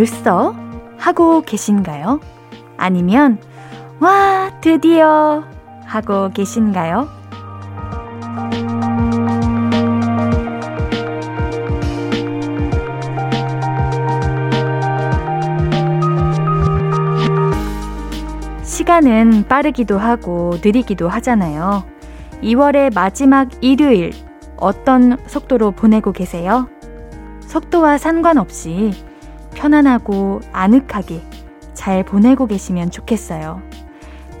벌써? 하고 계신가요? 아니면, 와, 드디어! 하고 계신가요? 시간은 빠르기도 하고 느리기도 하잖아요. 2월의 마지막 일요일, 어떤 속도로 보내고 계세요? 속도와 상관없이 편안하고 아늑하게 잘 보내고 계시면 좋겠어요.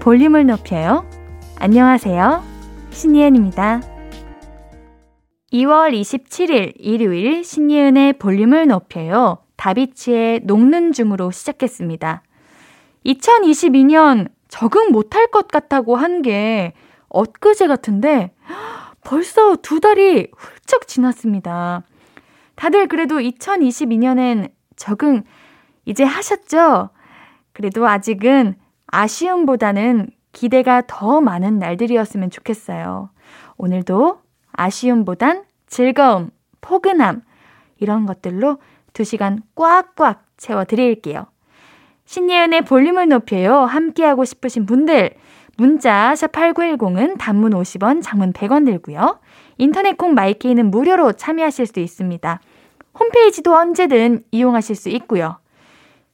볼륨을 높여요. 안녕하세요. 신예은입니다. 2월 27일 일요일 신예은의 볼륨을 높여요. 다비치의 녹는 중으로 시작했습니다. 2022년 적응 못할 것 같다고 한 게 엊그제 같은데 벌써 두 달이 훌쩍 지났습니다. 다들 그래도 2022년엔 적응 이제 하셨죠? 그래도 아직은 아쉬움보다는 기대가 더 많은 날들이었으면 좋겠어요. 오늘도 아쉬움보단 즐거움, 포근함, 이런 것들로 두 시간 꽉꽉 채워드릴게요. 신예은의 볼륨을 높여요. 함께하고 싶으신 분들, 문자 샵8910은 단문 50원, 장문 100원 들고요. 인터넷 콩 마이케이는 무료로 참여하실 수 있습니다. 홈페이지도 언제든 이용하실 수 있고요.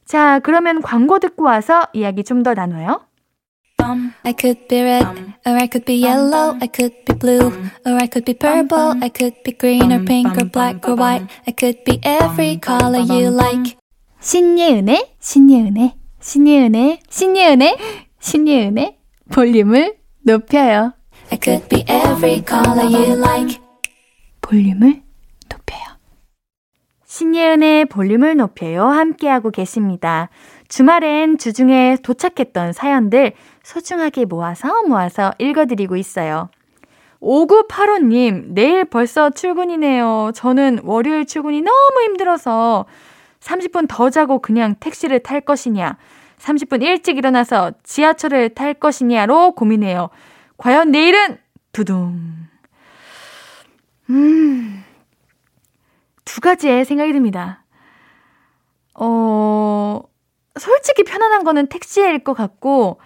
자, 그러면 광고 듣고 와서 이야기 좀 더 나눠요. I could be red, or I could be yellow, I could be blue, or I could be purple, I could be green or pink or black or white, I could be every color you like. 신예은의, 신예은의, 신예은의, 신예은의, 신예은의 볼륨을 높여요. I could be every color you like. 볼륨을 높여요. 신예은의 볼륨을 높여요. 함께하고 계십니다. 주말엔 주중에 도착했던 사연들 소중하게 모아서 모아서 읽어드리고 있어요. 5985님, 내일 벌써 출근이네요. 저는 월요일 출근이 너무 힘들어서 30분 더 자고 그냥 택시를 탈 것이냐, 30분 일찍 일어나서 지하철을 탈 것이냐로 고민해요. 과연 내일은 두둥. 음, 두 가지의 생각이 듭니다. 어, 솔직히 편안한 거는 택시일 것 같고,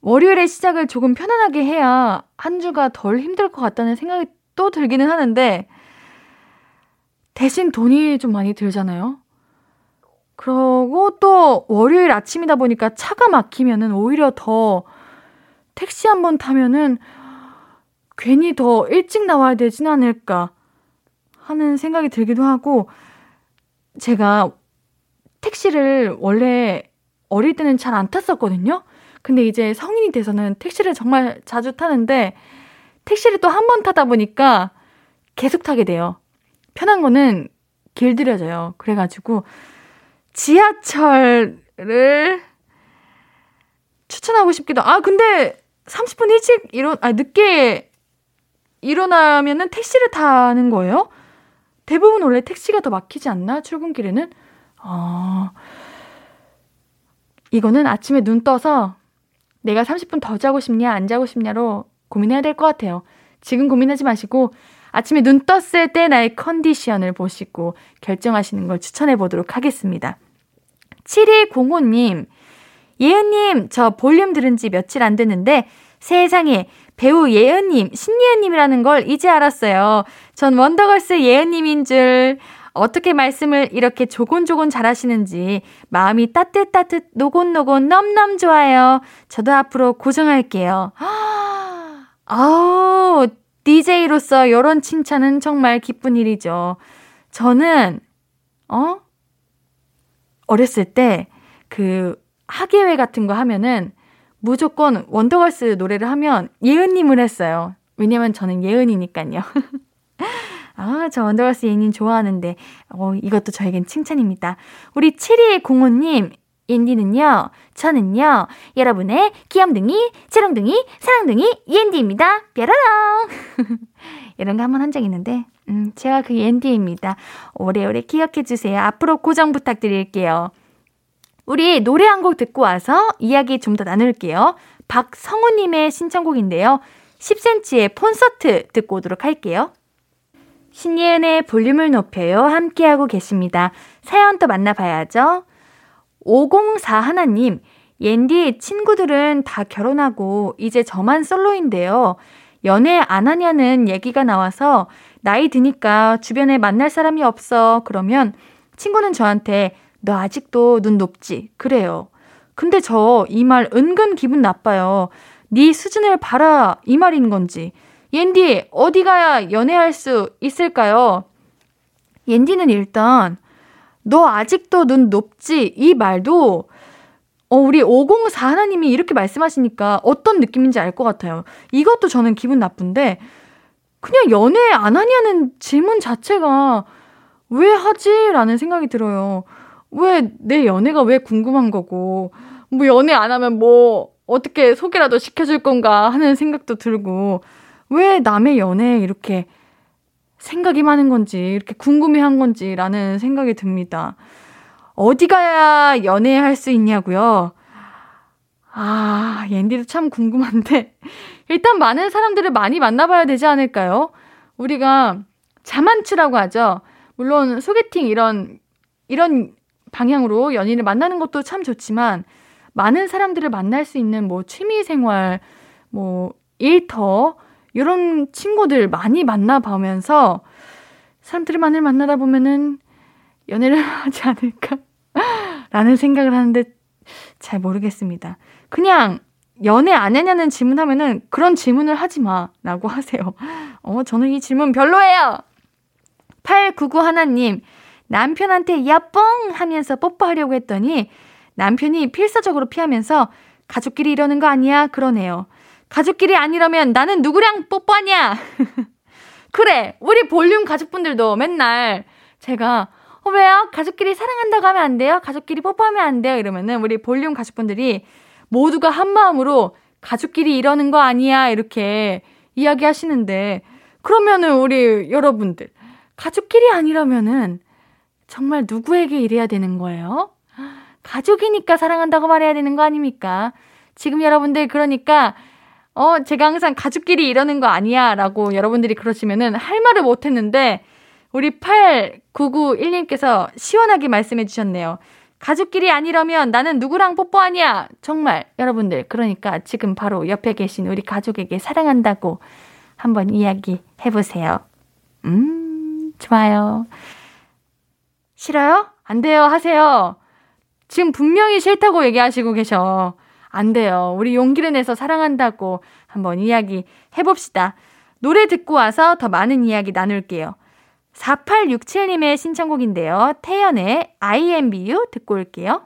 월요일의 시작을 조금 편안하게 해야 한 주가 덜 힘들 것 같다는 생각이 또 들기는 하는데, 대신 돈이 좀 많이 들잖아요? 그러고 또 월요일 아침이다 보니까 차가 막히면은 오히려 더 택시 한 번 타면은 괜히 더 일찍 나와야 되진 않을까 하는 생각이 들기도 하고 제가 택시를 원래 어릴 때는 잘 안 탔었거든요. 근데 이제 성인이 돼서는 택시를 정말 자주 타는데 택시를 또 한 번 타다 보니까 계속 타게 돼요. 편한 거는 길들여져요. 그래가지고 지하철을 추천하고 싶기도. 아, 근데 30분 일찍 일어, 아, 늦게 일어나면은 택시를 타는 거예요? 대부분 원래 택시가 더 막히지 않나? 출근길에는? 아, 이거는 아침에 눈 떠서 내가 30분 더 자고 싶냐, 안 자고 싶냐로 고민해야 될 것 같아요. 지금 고민하지 마시고 아침에 눈 떴을 때 나의 컨디션을 보시고 결정하시는 걸 추천해 보도록 하겠습니다. 7105님, 예은님, 저 볼륨 들은 지 며칠 안 됐는데 세상에 배우 예은님, 신예은님이라는 걸 이제 알았어요. 전 원더걸스 예은님인 줄. 어떻게 말씀을 이렇게 조곤조곤 잘하시는지 마음이 따뜻따뜻 노곤노곤 넘넘 좋아요. 저도 앞으로 고정할게요. 아우, DJ로서 이런 칭찬은 정말 기쁜 일이죠. 저는, 어? 어렸을 때 그 학예회 같은 거 하면은 무조건 원더걸스 노래를 하면 예은님을 했어요. 왜냐면 저는 예은이니까요. 아, 저 원더걸스 예은님 좋아하는데, 어, 이것도 저에겐 칭찬입니다. 우리 7205님, 옌디는요, 저는요, 여러분의 귀염둥이, 재롱둥이, 사랑둥이, 옌디입니다. 뾰로롱! 이런 거 한 번 한 적 있는데, 음, 제가 그 옌디입니다. 오래오래 기억해주세요. 앞으로 고정 부탁드릴게요. 우리 노래 한 곡 듣고 와서 이야기 좀 더 나눌게요. 박성우님의 신청곡인데요. 10cm의 콘서트 듣고 오도록 할게요. 신예은의 볼륨을 높여요. 함께하고 계십니다. 사연 또 만나봐야죠. 504 하나님, 옌디 친구들은 다 결혼하고 이제 저만 솔로인데요. 연애 안 하냐는 얘기가 나와서 나이 드니까 주변에 만날 사람이 없어. 그러면 친구는 저한테 너 아직도 눈 높지? 그래요. 근데 저 이 말 은근 기분 나빠요. 네 수준을 봐라 이 말인 건지. 옌디 어디 가야 연애할 수 있을까요? 옌디는 일단 너 아직도 눈 높지 이 말도 어, 우리 504 하나님이 이렇게 말씀하시니까 어떤 느낌인지 알 것 같아요. 이것도 저는 기분 나쁜데, 그냥 연애 안 하냐는 질문 자체가 왜 하지? 라는 생각이 들어요. 왜 내 연애가 왜 궁금한 거고, 뭐 연애 안 하면 뭐 어떻게 소개라도 시켜줄 건가 하는 생각도 들고, 왜 남의 연애에 이렇게 생각이 많은 건지, 이렇게 궁금해 한 건지라는 생각이 듭니다. 어디 가야 연애할 수 있냐고요? 아, 옌디도 참 궁금한데. 일단 많은 사람들을 많이 만나봐야 되지 않을까요? 우리가 자만추라고 하죠. 물론 소개팅 이런, 이런 방향으로 연인을 만나는 것도 참 좋지만, 많은 사람들을 만날 수 있는 뭐 취미 생활, 뭐 일터, 이런 친구들 많이 만나 보면서 사람들을 많이 만나다 보면은 연애를 하지 않을까? 라는 생각을 하는데 잘 모르겠습니다. 그냥 연애 안 했냐는 질문하면은 그런 질문을 하지 마. 라고 하세요. 어, 저는 이 질문 별로예요. 899 하나님, 남편한테 야뽕 하면서 뽀뽀하려고 했더니 남편이 필사적으로 피하면서 가족끼리 이러는 거 아니야? 그러네요. 가족끼리 아니라면 나는 누구랑 뽀뽀하냐? 그래, 우리 볼륨 가족분들도 맨날 제가 어, 왜요? 가족끼리 사랑한다고 하면 안 돼요? 가족끼리 뽀뽀하면 안 돼요? 이러면은 우리 볼륨 가족분들이 모두가 한 마음으로 가족끼리 이러는 거 아니야? 이렇게 이야기 하시는데 그러면은 우리 여러분들 가족끼리 아니라면은 정말 누구에게 이래야 되는 거예요? 가족이니까 사랑한다고 말해야 되는 거 아닙니까? 지금 여러분들 그러니까 어 제가 항상 가족끼리 이러는 거 아니야라고 여러분들이 그러시면은 할 말을 못 했는데 우리 8991님께서 시원하게 말씀해 주셨네요. 가족끼리 아니라면 나는 누구랑 뽀뽀하냐? 정말 여러분들 그러니까 지금 바로 옆에 계신 우리 가족에게 사랑한다고 한번 이야기 해보세요. 음 좋아요. 싫어요? 안 돼요 하세요. 지금 분명히 싫다고 얘기하시고 계셔. 안 돼요. 우리 용기를 내서 사랑한다고 한번 이야기 해봅시다. 노래 듣고 와서 더 많은 이야기 나눌게요. 4867님의 신청곡인데요. 태연의 IMBU 듣고 올게요.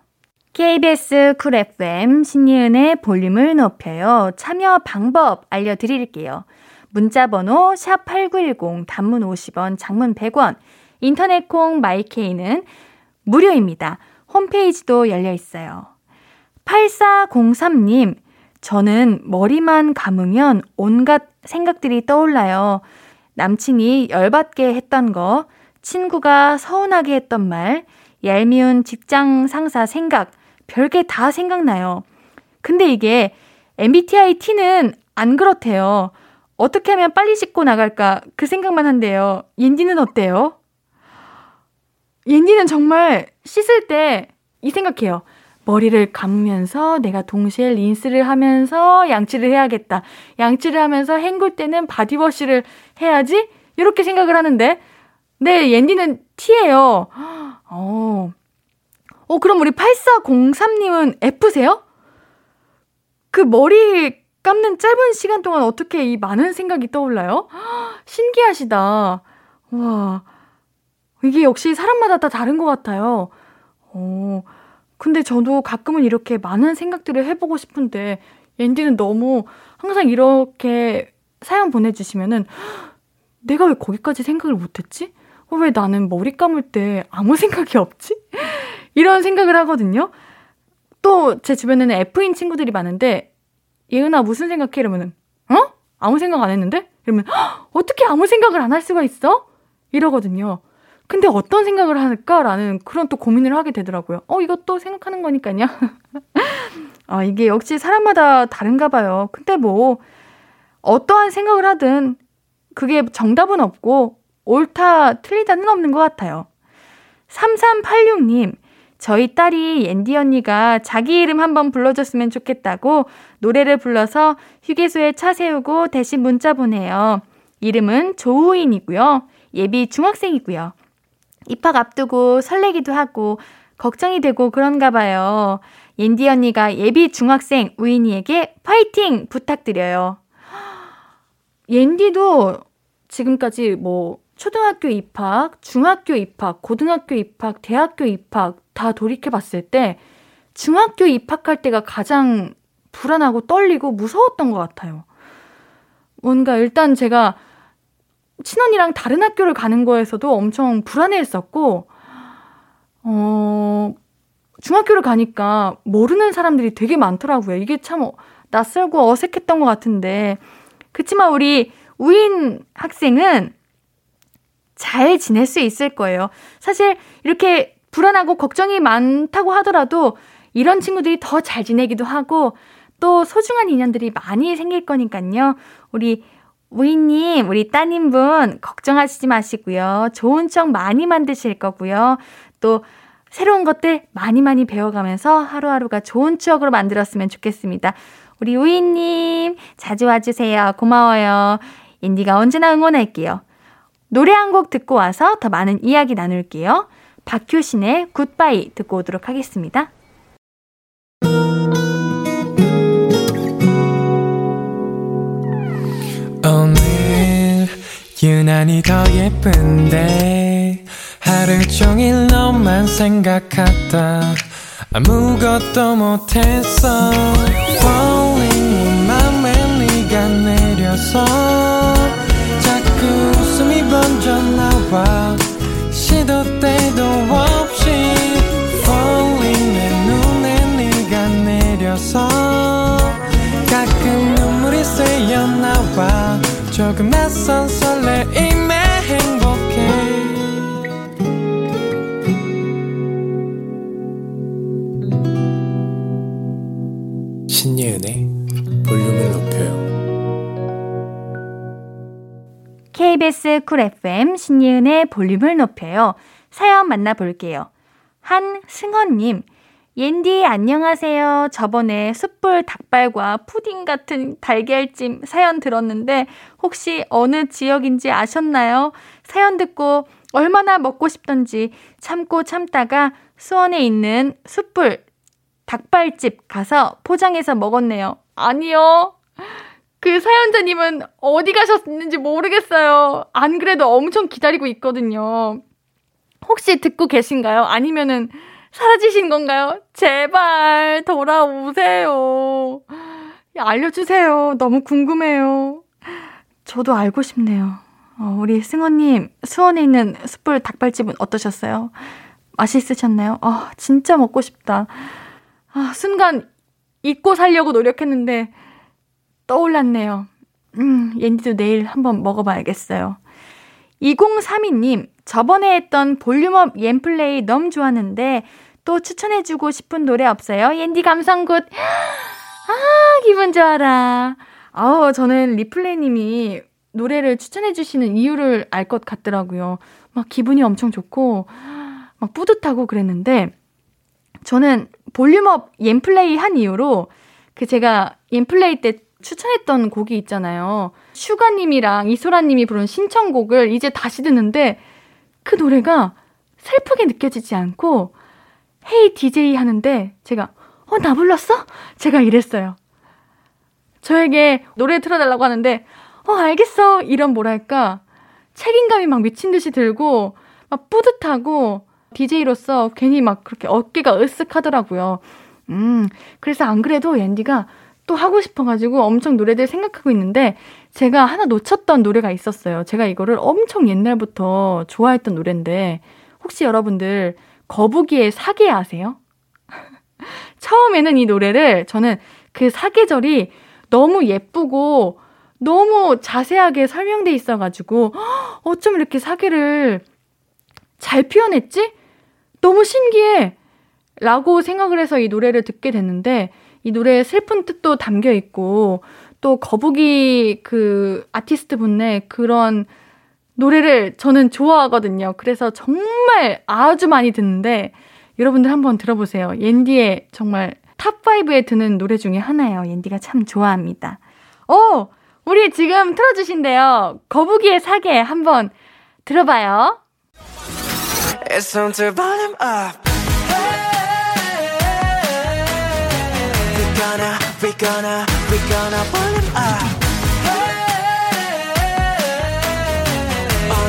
KBS 쿨 FM 신예은의 볼륨을 높여요. 참여 방법 알려드릴게요. 문자 번호 샵8910 단문 50원, 장문 100원, 인터넷 콩 마이케이는 무료입니다. 홈페이지도 열려 있어요. 8403님, 저는 머리만 감으면 온갖 생각들이 떠올라요. 남친이 열받게 했던 거, 친구가 서운하게 했던 말, 얄미운 직장 상사 생각, 별게 다 생각나요. 근데 이게 MBTI T는 안 그렇대요. 어떻게 하면 빨리 씻고 나갈까 그 생각만 한대요. 옌디는 어때요? 옌디는 정말 씻을 때 이 생각해요. 머리를 감으면서 내가 동시에 린스를 하면서 양치를 해야겠다. 양치를 하면서 헹굴 때는 바디워시를 해야지? 이렇게 생각을 하는데, 네, 옌디는 T예요. 어. 어, 그럼 우리 8403님은 F세요? 그 머리 감는 짧은 시간 동안 어떻게 이 많은 생각이 떠올라요? 신기하시다. 와. 이게 역시 사람마다 다 다른 것 같아요. 어. 근데 저도 가끔은 이렇게 많은 생각들을 해보고 싶은데, 앤디는 너무 항상 이렇게 사연 보내주시면은, 내가 왜 거기까지 생각을 못했지? 어, 왜 나는 머리 감을 때 아무 생각이 없지? 이런 생각을 하거든요. 또 제 주변에는 F인 친구들이 많은데, 예은아 무슨 생각해? 이러면은, 어? 아무 생각 안 했는데? 이러면, 어떻게 아무 생각을 안 할 수가 있어? 이러거든요. 근데 어떤 생각을 할까라는 그런 또 고민을 하게 되더라고요. 어, 이것도 생각하는 거니까요. 아, 이게 역시 사람마다 다른가 봐요. 근데 뭐, 어떠한 생각을 하든 그게 정답은 없고, 옳다, 틀리다는 없는 것 같아요. 3386님, 저희 딸이 옌디 언니가 자기 이름 한번 불러줬으면 좋겠다고 노래를 불러서 휴게소에 차 세우고 대신 문자 보내요. 이름은 조우인이고요. 예비 중학생이고요. 입학 앞두고 설레기도 하고 걱정이 되고 그런가 봐요. 옌디 언니가 예비 중학생 우인이에게 파이팅 부탁드려요. 옌디도 지금까지 뭐 초등학교 입학, 중학교 입학, 고등학교 입학, 대학교 입학 다 돌이켜 봤을 때 중학교 입학할 때가 가장 불안하고 떨리고 무서웠던 것 같아요. 뭔가 일단 제가 친언니랑 다른 학교를 가는 거에서도 엄청 불안해 했었고, 어, 중학교를 가니까 모르는 사람들이 되게 많더라고요. 이게 참 낯설고 어색했던 것 같은데. 그치만 우리 우인 학생은 잘 지낼 수 있을 거예요. 사실 이렇게 불안하고 걱정이 많다고 하더라도 이런 친구들이 더 잘 지내기도 하고 또 소중한 인연들이 많이 생길 거니까요. 우리 우이님, 우리 따님분 걱정하시지 마시고요. 좋은 척 많이 만드실 거고요. 또 새로운 것들 많이 많이 배워가면서 하루하루가 좋은 추억으로 만들었으면 좋겠습니다. 우리 우이님, 자주 와주세요. 고마워요. 인디가 언제나 응원할게요. 노래 한 곡 듣고 와서 더 많은 이야기 나눌게요. 박효신의 굿바이 듣고 오도록 하겠습니다. 유난히 더 예쁜데 하루 종일 너만 생각하다. 아무것도 못했어 Falling 맘에 네가 내려서 자꾸 웃음이 번져 나와 시도 때도 조금 낯선 설레임에 행복해. 신예은의 볼륨을 높여요. KBS 쿨 FM 신예은의 볼륨을 높여요. 사연 만나볼게요. 한승헌님 옌디 안녕하세요. 저번에 숯불 닭발과 푸딩 같은 달걀찜 사연 들었는데 혹시 어느 지역인지 아셨나요? 사연 듣고 얼마나 먹고 싶던지 참고 참다가 수원에 있는 숯불 닭발집 가서 포장해서 먹었네요. 아니요. 그 사연자님은 어디 가셨는지 모르겠어요. 안 그래도 엄청 기다리고 있거든요. 혹시 듣고 계신가요? 아니면은 사라지신 건가요? 제발 돌아오세요. 알려주세요. 너무 궁금해요. 저도 알고 싶네요. 어, 우리 승호님, 수원에 있는 숯불 닭발집은 어떠셨어요? 맛있으셨나요? 아, 진짜 먹고 싶다. 아, 순간 잊고 살려고 노력했는데 떠올랐네요. 음, 옌디도 내일 한번 먹어봐야겠어요. 2032님, 저번에 했던 볼륨업 옌플레이 너무 좋았는데 또 추천해주고 싶은 노래 없어요? 옌디 감성굿. 아, 기분 좋아라. 아우, 저는 리플레이님이 노래를 추천해주시는 이유를 알 것 같더라고요. 막 기분이 엄청 좋고, 막 뿌듯하고 그랬는데, 저는 볼륨업 옌플레이 한 이후로, 그 제가 옌플레이 때 추천했던 곡이 있잖아요. 슈가님이랑 이소라님이 부른 신청곡을 이제 다시 듣는데, 그 노래가 슬프게 느껴지지 않고, 헤이 DJ 하는데 제가 어, 나 불렀어? 제가 이랬어요. 저에게 노래 틀어달라고 하는데 어, 알겠어. 이런 뭐랄까 책임감이 막 미친 듯이 들고 막 뿌듯하고 DJ로서 괜히 막 그렇게 어깨가 으쓱하더라고요. 음, 그래서 안 그래도 앤디가 또 하고 싶어가지고 엄청 노래들 생각하고 있는데 제가 하나 놓쳤던 노래가 있었어요. 제가 이거를 엄청 옛날부터 좋아했던 노래인데 혹시 여러분들 거북이의 사계 아세요? 처음에는 이 노래를 저는 그 사계절이 너무 예쁘고 너무 자세하게 설명돼 있어가지고 어쩜 이렇게 사계를 잘 표현했지? 너무 신기해! 라고 생각을 해서 이 노래를 듣게 됐는데 이 노래에 슬픈 뜻도 담겨 있고 또 거북이 그 아티스트 분의 그런 노래를 저는 좋아하거든요. 그래서 정말 아주 많이 듣는데 여러분들 한번 들어보세요. 옌디의 정말 top 5에 드는 노래 중에 하나예요. 옌디가 참 좋아합니다. 어! 우리 지금 틀어주신대요. 거북이의 사계 한번 들어봐요.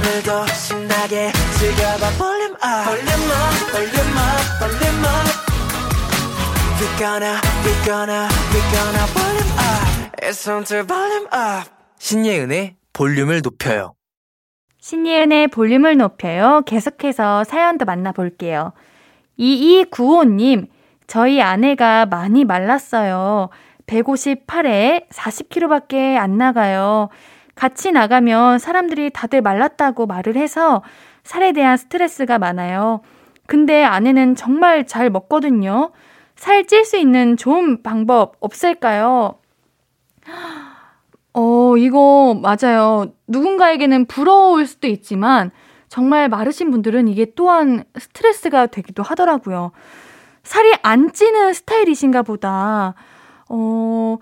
오늘도 신나게 즐겨봐 volume up. Volume up, volume up, volume up. We gonna, we gonna, we gonna volume up. It's time to volume up. 신예은의 볼륨을 높여요. 신예은의 볼륨을 높여요. 계속해서 사연도 만나볼게요. 2295님, 저희 아내가 많이 말랐어요. 158에 40kg밖에 안 나가요. 같이 나가면 사람들이 다들 말랐다고 말을 해서 살에 대한 스트레스가 많아요. 근데 아내는 정말 잘 먹거든요. 살 찔 수 있는 좋은 방법 없을까요? 어, 이거 맞아요. 누군가에게는 부러울 수도 있지만 정말 마르신 분들은 이게 또한 스트레스가 되기도 하더라고요. 살이 안 찌는 스타일이신가 보다. 어,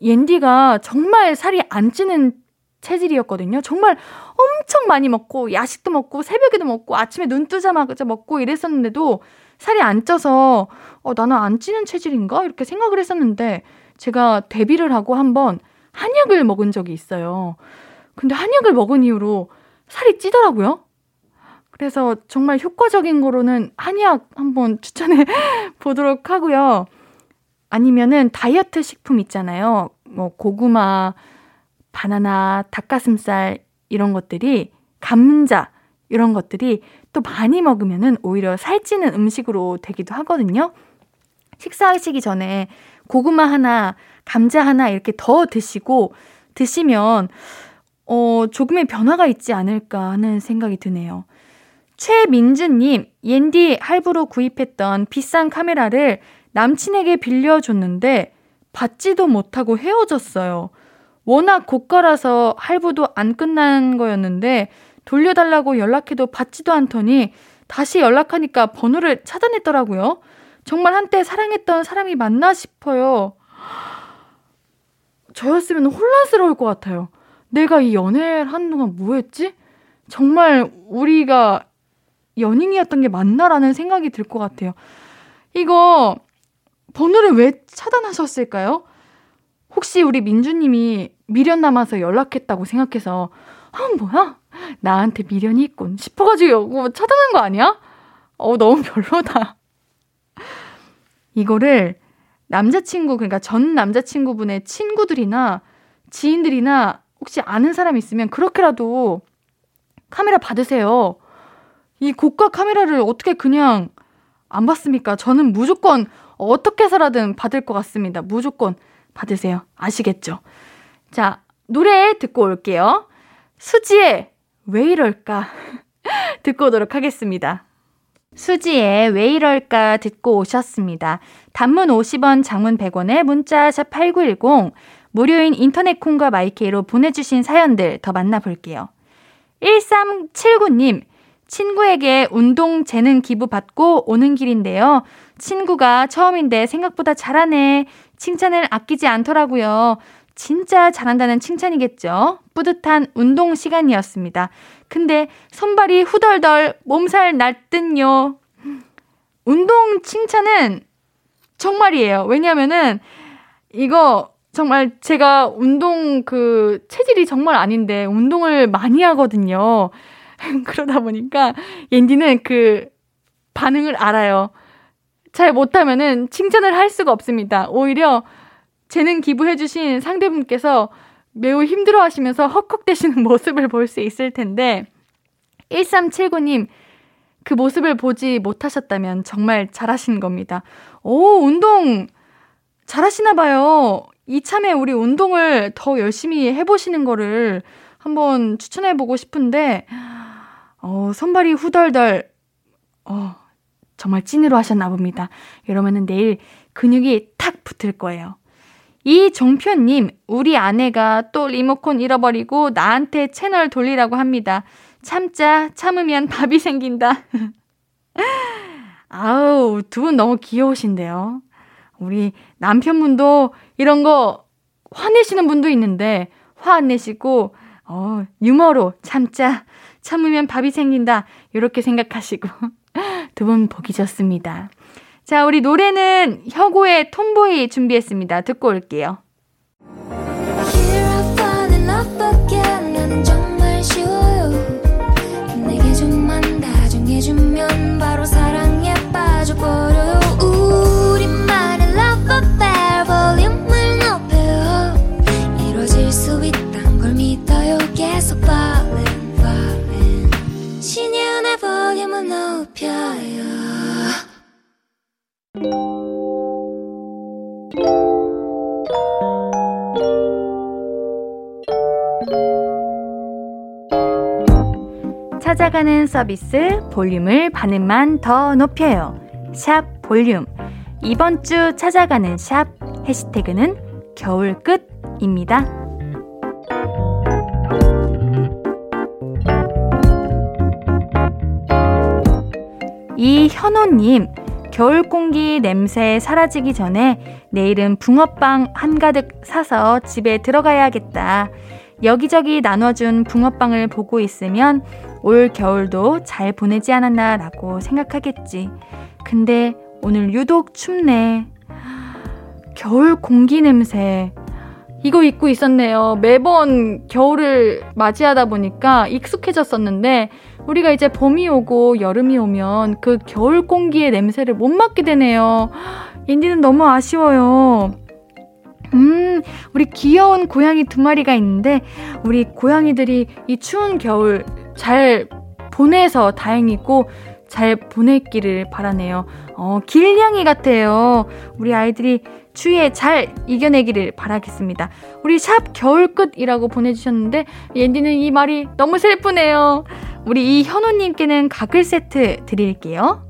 옌디가 정말 살이 안 찌는 체질이었거든요. 정말 엄청 많이 먹고, 야식도 먹고, 새벽에도 먹고, 아침에 눈 뜨자마자 먹고 이랬었는데도 살이 안 쪄서, 어, 나는 안 찌는 체질인가? 이렇게 생각을 했었는데, 제가 데뷔를 하고 한번 한약을 먹은 적이 있어요. 근데 한약을 먹은 이후로 살이 찌더라고요. 그래서 정말 효과적인 거로는 한약 한번 추천해 보도록 하고요. 아니면은 다이어트 식품 있잖아요. 뭐 고구마, 바나나, 닭가슴살 이런 것들이 감자 이런 것들이 또 많이 먹으면은 오히려 살찌는 음식으로 되기도 하거든요. 식사하시기 전에 고구마 하나, 감자 하나 이렇게 더 드시고 드시면 어, 조금의 변화가 있지 않을까 하는 생각이 드네요. 최민주님, 옌디 할부로 구입했던 비싼 카메라를 남친에게 빌려줬는데 받지도 못하고 헤어졌어요. 워낙 고가라서 할부도 안 끝난 거였는데 돌려달라고 연락해도 받지도 않더니 다시 연락하니까 번호를 차단했더라고요. 정말 한때 사랑했던 사람이 맞나 싶어요. 저였으면 혼란스러울 것 같아요. 내가 이 연애를 하는 동안 뭐 했지? 정말 우리가 연인이었던 게 맞나라는 생각이 들 것 같아요. 이거 번호를 왜 차단하셨을까요? 혹시 우리 민주님이 미련 남아서 연락했다고 생각해서 아 뭐야 나한테 미련이 있군 싶어가지고 뭐 차단한 거 아니야? 어 너무 별로다. 이거를 남자친구, 그러니까 전 남자친구분의 친구들이나 지인들이나 혹시 아는 사람 있으면 그렇게라도 카메라 받으세요. 이 고가 카메라를 어떻게 그냥 안 받습니까? 저는 무조건 어떻게 해서라든 받을 것 같습니다. 무조건 받으세요. 아시겠죠? 자, 노래 듣고 올게요. 수지의 왜 이럴까? 듣고 오도록 하겠습니다. 수지의 왜 이럴까 듣고 오셨습니다. 단문 50원, 장문 100원에 문자 샵 8910 무료인 인터넷 콩과 마이케이로 보내주신 사연들 더 만나볼게요. 1379님, 친구에게 운동 재능 기부 받고 오는 길인데요. 친구가 처음인데 생각보다 잘하네. 칭찬을 아끼지 않더라고요. 진짜 잘한다는 칭찬이겠죠. 뿌듯한 운동 시간이었습니다. 근데 손발이 후덜덜 몸살 날듯요. 운동 칭찬은 정말이에요. 왜냐면은 이거 정말 제가 운동 그 체질이 정말 아닌데 운동을 많이 하거든요. 그러다 보니까 옌디는 그 반응을 알아요. 잘 못하면은 칭찬을 할 수가 없습니다. 오히려 재능 기부해주신 상대분께서 매우 힘들어 하시면서 헉헉대시는 모습을 볼 수 있을 텐데, 1379님, 그 모습을 보지 못하셨다면 정말 잘하신 겁니다. 오, 운동 잘하시나 봐요. 이참에 우리 운동을 더 열심히 해보시는 거를 한번 추천해보고 싶은데, 어, 손발이 후덜덜, 어, 정말 찐으로 하셨나 봅니다. 이러면은 내일 근육이 탁 붙을 거예요. 이 종표님, 우리 아내가 또 리모컨 잃어버리고 나한테 채널 돌리라고 합니다. 참자, 참으면 밥이 생긴다. 아우, 두 분 너무 귀여우신데요. 우리 남편분도 이런 거 화내시는 분도 있는데, 화 안 내시고, 어, 유머로 참자, 참으면 밥이 생긴다. 이렇게 생각하시고. 두 분 보기 좋습니다. 자, 우리 노래는 혁오의 톰보이 준비했습니다. 듣고 올게요. 신예은의 볼륨을 높여요 찾아가는 서비스 볼륨을 반음만 더 높여요. 샵 볼륨. 이번 주 찾아가는 샵 해시태그는 겨울 끝입니다. 이현호님, 겨울 공기 냄새 사라지기 전에 내일은 붕어빵 한가득 사서 집에 들어가야겠다. 여기저기 나눠준 붕어빵을 보고 있으면 올 겨울도 잘 보내지 않았나라고 생각하겠지. 근데 오늘 유독 춥네. 겨울 공기 냄새. 이거 입고 있었네요. 매번 겨울을 맞이하다 보니까 익숙해졌었는데, 우리가 이제 봄이 오고 여름이 오면 그 겨울 공기의 냄새를 못 맡게 되네요. 인디는 너무 아쉬워요. 음, 우리 귀여운 고양이 두 마리가 있는데, 우리 고양이들이 이 추운 겨울 잘 보내서 다행이고, 잘 보냈기를 바라네요. 어, 길냥이 같아요. 우리 아이들이 추위에 잘 이겨내기를 바라겠습니다. 우리 샵 겨울끝이라고 보내주셨는데, 옌디는 이 말이 너무 슬프네요. 우리 이현우님께는 가글 세트 드릴게요.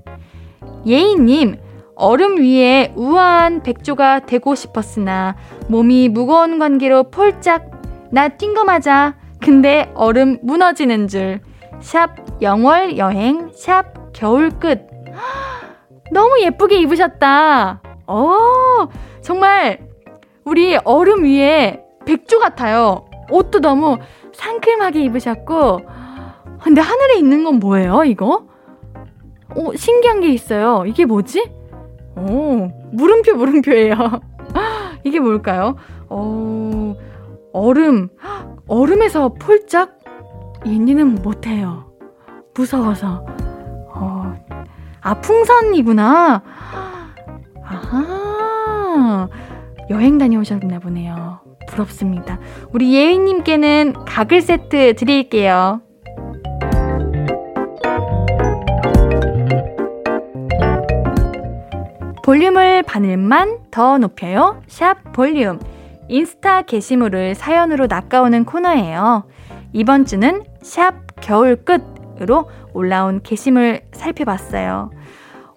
예인님, 얼음 위에 우아한 백조가 되고 싶었으나 몸이 무거운 관계로 폴짝 나 뛴거 맞아. 근데 얼음 무너지는 줄. 샵 영월 여행 샵 겨울 끝. 너무 예쁘게 입으셨다. 어, 정말 우리 얼음 위에 백조 같아요. 옷도 너무 상큼하게 입으셨고. 근데 하늘에 있는 건 뭐예요, 이거? 어, 신기한 게 있어요. 이게 뭐지? 오, 물음표, 물음표예요. 이게 뭘까요? 어, 얼음. 얼음에서 폴짝? 옌니는 못해요. 무서워서. 어, 아, 풍선이구나. 아하. 여행 다녀오셨나 보네요. 부럽습니다. 우리 예인님께는 가글 세트 드릴게요. 볼륨을 바늘만 더 높여요. 샵 볼륨. 인스타 게시물을 사연으로 낚아오는 코너예요. 이번 주는 샵 겨울 끝으로 올라온 게시물 살펴봤어요.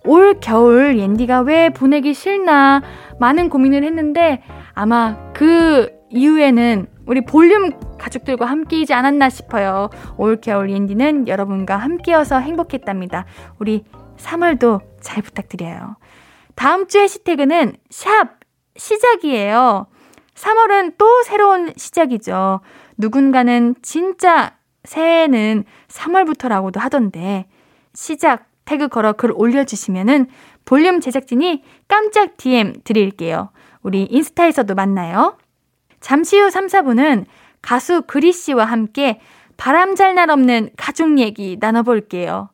올 겨울 옌디가 왜 보내기 싫나 많은 고민을 했는데 아마 그 이후에는 우리 볼륨 가족들과 함께이지 않았나 싶어요. 올 겨울 옌디는 여러분과 함께여서 행복했답니다. 우리 3월도 잘 부탁드려요. 다음 주 해시태그는 샵 시작이에요. 3월은 또 새로운 시작이죠. 누군가는 진짜 새해는 3월부터라고도 하던데 시작 태그 걸어 글 올려주시면은 볼륨 제작진이 깜짝 DM 드릴게요. 우리 인스타에서도 만나요. 잠시 후 3, 4분은 가수 그리 씨와 함께 바람 잘 날 없는 가족 얘기 나눠볼게요.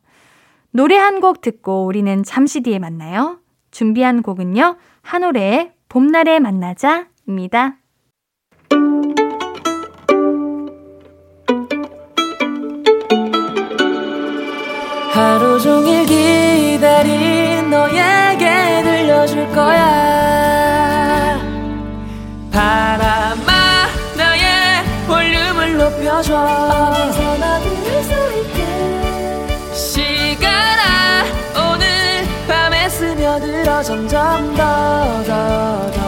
노래 한 곡 듣고 우리는 잠시 뒤에 만나요. 준비한 곡은요. 한올의 봄날에 만나자입니다. 하루 종일 기다린 너에게 들려줄 거야. 바람아, 나의 볼륨을 높여줘. 점점 더 더 더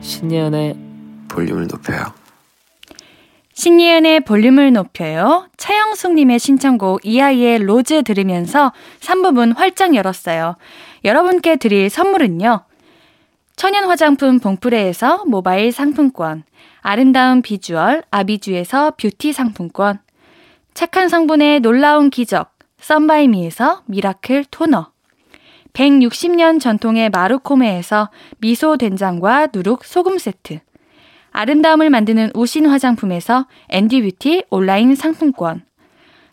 신예은의 볼륨을 높여요 신예은의 볼륨을 높여요. 차영숙님의 신청곡 이하이의 로즈 들으면서 3부 문 활짝 열었어요. 여러분께 드릴 선물은요. 천연 화장품 봉프레에서 모바일 상품권, 아름다운 비주얼 아비주에서 뷰티 상품권, 착한 성분의 놀라운 기적 썬바이미에서 미라클 토너, 160년 전통의 마루코메에서 미소 된장과 누룩 소금 세트, 아름다움을 만드는 우신 화장품에서 앤디 뷰티 온라인 상품권,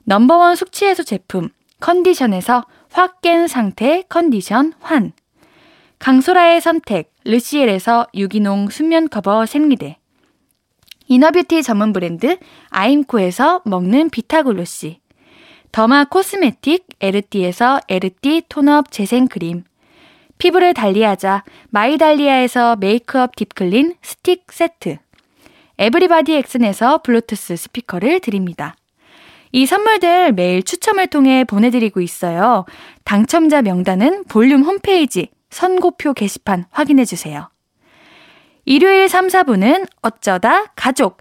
number one 숙취해소 제품 컨디션에서 확 깬 상태 컨디션 환, 강소라의 선택 르시엘에서 유기농 순면 커버 생리대, inner beauty 전문 브랜드 아임코에서 먹는 비타글로시, derma cosmetic 에르띠에서 에르띠 tone up 재생크림, 피부를 달리하자 마이달리아에서 메이크업 deep clean 스틱 세트 에브리바디 엑슨에서 블루투스 스피커를 드립니다. 이 선물들 매일 추첨을 통해 보내드리고 있어요. 당첨자 명단은 볼륨 홈페이지 선곡표 게시판 확인해주세요. 일요일 3, 4부는 어쩌다 가족,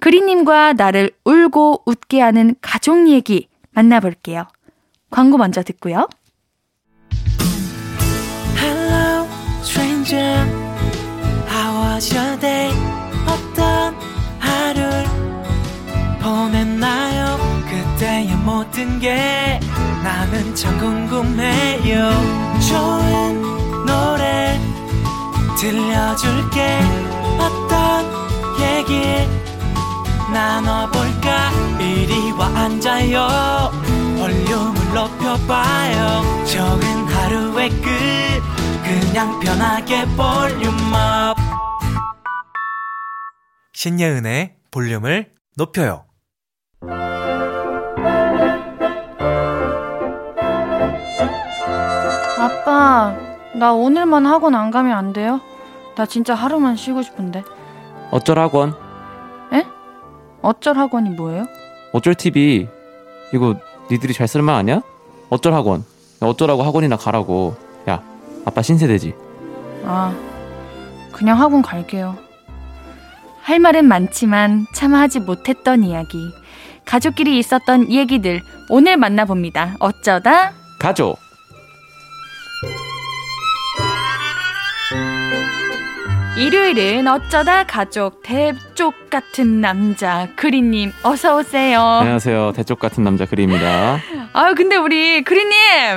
그리님과 나를 울고 웃게 하는 가족 얘기 만나볼게요. 광고 먼저 듣고요. stranger. How was your day? 어떤 하루를 보냈나요? 그때의 모든 게 나는 참 궁금해요. 좋은 노래 들려줄게. 어떤 얘기 나눠볼까? 이리 와 앉아요 볼륨을 높여봐요 적은 하루의 끝 그냥 편하게 볼륨업 신예은의 볼륨을 높여요 아빠 나 오늘만 학원 안 가면 안 돼요? 나 진짜 하루만 쉬고 싶은데 어쩔 학원? 에? 어쩔 학원이 뭐예요? 어쩔 TV 이거 니들이 잘 쓸만 아냐? 어쩔 학원? 어쩌라고 학원이나 가라고. 야 아빠 신세대지? 아 그냥 학원 갈게요. 할 말은 많지만 차마 하지 못했던 이야기 가족끼리 있었던 얘기들 오늘 만나봅니다. 어쩌다? 가족 일요일은 어쩌다 가족 대쪽 같은 남자 그리님 어서 오세요. 안녕하세요. 대쪽 같은 남자 그리입니다. 아유 근데 우리 그리님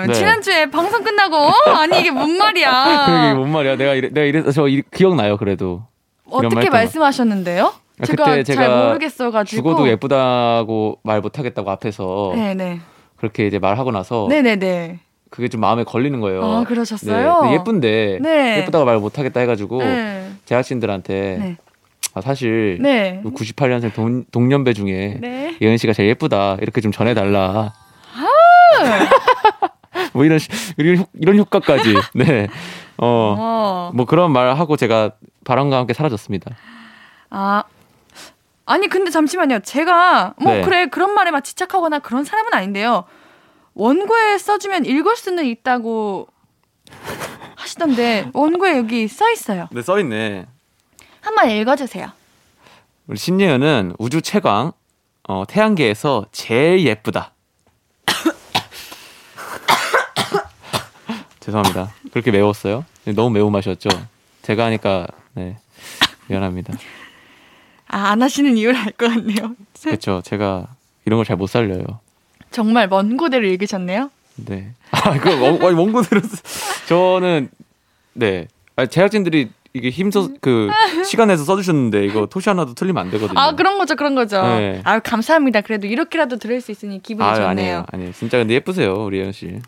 네. 지난주에 방송 끝나고 아니 이게 뭔 말이야? 그게 뭔 말이야? 내가 이래, 내가 이래서 저 기억나요 그래도. 어떻게 말씀하셨는데요? 아, 제가 그때 제가 잘 모르겠어가지고 죽어도 예쁘다고 말 못하겠다고 앞에서 네네. 그렇게 이제 말하고 나서 네네네. 그게 좀 마음에 걸리는 거예요. 아, 그러셨어요? 네. 예쁜데 네. 예쁘다고 말 못하겠다 해가지고 네. 제작진들한테 네. 아, 사실 네. 98년생 동, 동년배 중에 네. 예은 씨가 제일 예쁘다 이렇게 좀 전해달라. 아! 뭐 이런 이런, 이런 효과까지. 네. 어. 어. 뭐 그런 말 하고 제가 바람과 함께 사라졌습니다. 아. 아니 근데 잠시만요. 제가 뭐 네. 그래 그런 말에 막 집착하거나 그런 사람은 아닌데요. 원고에 써주면 읽을 수는 있다고 하시던데 원고에 여기 써 있어요. 네, 써 있네. 한번 읽어주세요. 우리 신예은은 우주 최강 어, 태양계에서 제일 예쁘다. 죄송합니다. 그렇게 매웠어요? 너무 매운 맛이었죠? 제가 하니까 네 미안합니다. 아, 안 하시는 이유를 알 것 같네요. 그렇죠. 제가 이런 걸 잘 못 살려요. 정말 먼 고대로 읽으셨네요. 네. 아, 그 먼, 먼 고대로 저는 네. 아, 제작진들이 이게 힘써 그 시간 내서 써주셨는데 이거 토시 하나도 틀리면 안 되거든요. 아 그런 거죠, 그런 거죠. 네. 아 감사합니다. 그래도 이렇게라도 들을 수 있으니 기분이 아유, 좋네요. 아니에요, 아니에요. 진짜 근데 예쁘세요, 우리 영 씨.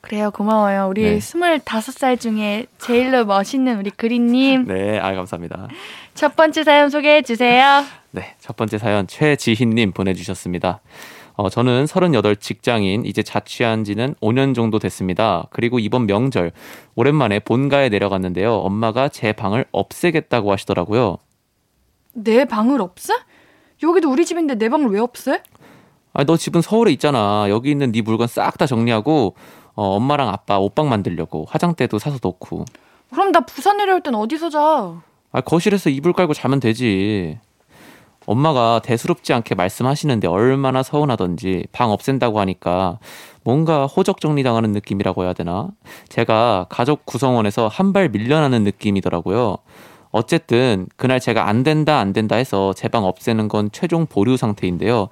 그래요, 고마워요. 우리 스물다섯 살 중에 제일로 멋있는 우리 그린님. 네, 아 감사합니다. 첫 번째 사연 소개해 주세요. 네, 첫 번째 사연 최지희님 보내주셨습니다. 어, 저는 38 직장인, 이제 자취한 지는 5년 정도 됐습니다. 그리고 이번 명절, 오랜만에 본가에 내려갔는데요. 엄마가 제 방을 없애겠다고 하시더라고요. 내 방을 없애? 여기도 우리 집인데 내 방을 왜 없애? 아, 너 집은 서울에 있잖아. 여기 있는 네 물건 싹 다 정리하고, 어, 엄마랑 아빠 옷방 만들려고. 화장대도 사서 놓고. 그럼 나 부산 내려올 땐 어디서 자? 아, 거실에서 이불 깔고 자면 되지. 엄마가 대수롭지 않게 말씀하시는데 얼마나 서운하던지 방 없앤다고 하니까 뭔가 호적 정리당하는 느낌이라고 해야 되나? 제가 가족 구성원에서 한 발 밀려나는 느낌이더라고요. 어쨌든 그날 제가 안 된다 안 된다 해서 제 방 없애는 건 최종 보류 상태인데요.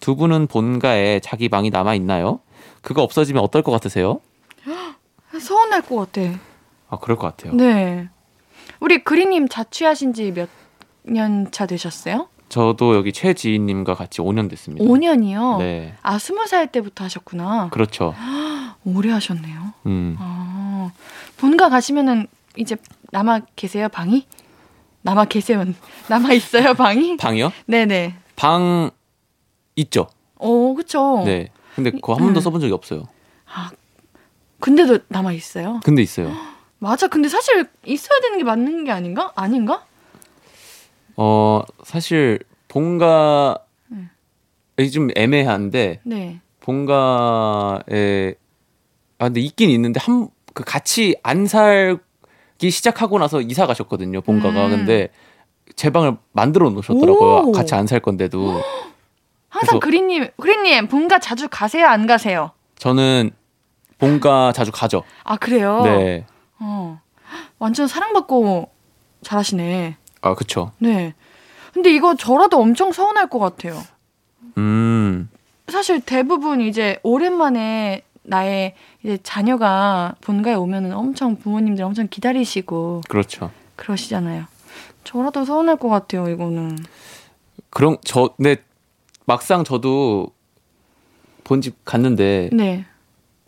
두 분은 본가에 자기 방이 남아 있나요? 그거 없어지면 어떨 것 같으세요? 서운할 것 같아. 아 그럴 것 같아요. 네. 우리 그리님 자취하신 지 몇 년 차 되셨어요? 저도 여기 최지인님과 같이 5년 됐습니다. 5년이요? 네. 아, 20살 때부터 하셨구나. 그렇죠. 오래 하셨네요. 음. 아, 본가 가시면은 이제 남아 계세요, 방이? 남아 계세요? 남아 있어요, 방이? 방이요? 네네. 방 있죠. 어, 그쵸. 네. 근데 그거 한 번도 음. 써본 적이 없어요. 아, 근데도 남아 있어요? 근데 있어요. 맞아. 근데 사실 있어야 되는 게 맞는 게 아닌가? 아닌가? 어 사실 본가에 음. 좀 애매한데 네. 본가에 아 근데 있긴 있는데 한 그 같이 안 살기 시작하고 나서 이사 가셨거든요 본가가 음. 근데 제 방을 만들어 놓으셨더라고요 오. 같이 안 살 건데도 항상 그린님 그린님 본가 자주 가세요 안 가세요? 저는 본가 자주 가죠. 아 그래요? 네. 어 완전 사랑받고 잘하시네. 아, 그쵸. 네. 근데 이거 저라도 엄청 서운할 것 같아요. 음. 사실 대부분 이제 오랜만에 나의 이제 자녀가 본가에 오면은 엄청 부모님들 엄청 기다리시고. 그렇죠. 그러시잖아요. 저라도 서운할 것 같아요, 이거는. 그럼 저, 네, 막상 저도 본 집 갔는데. 네.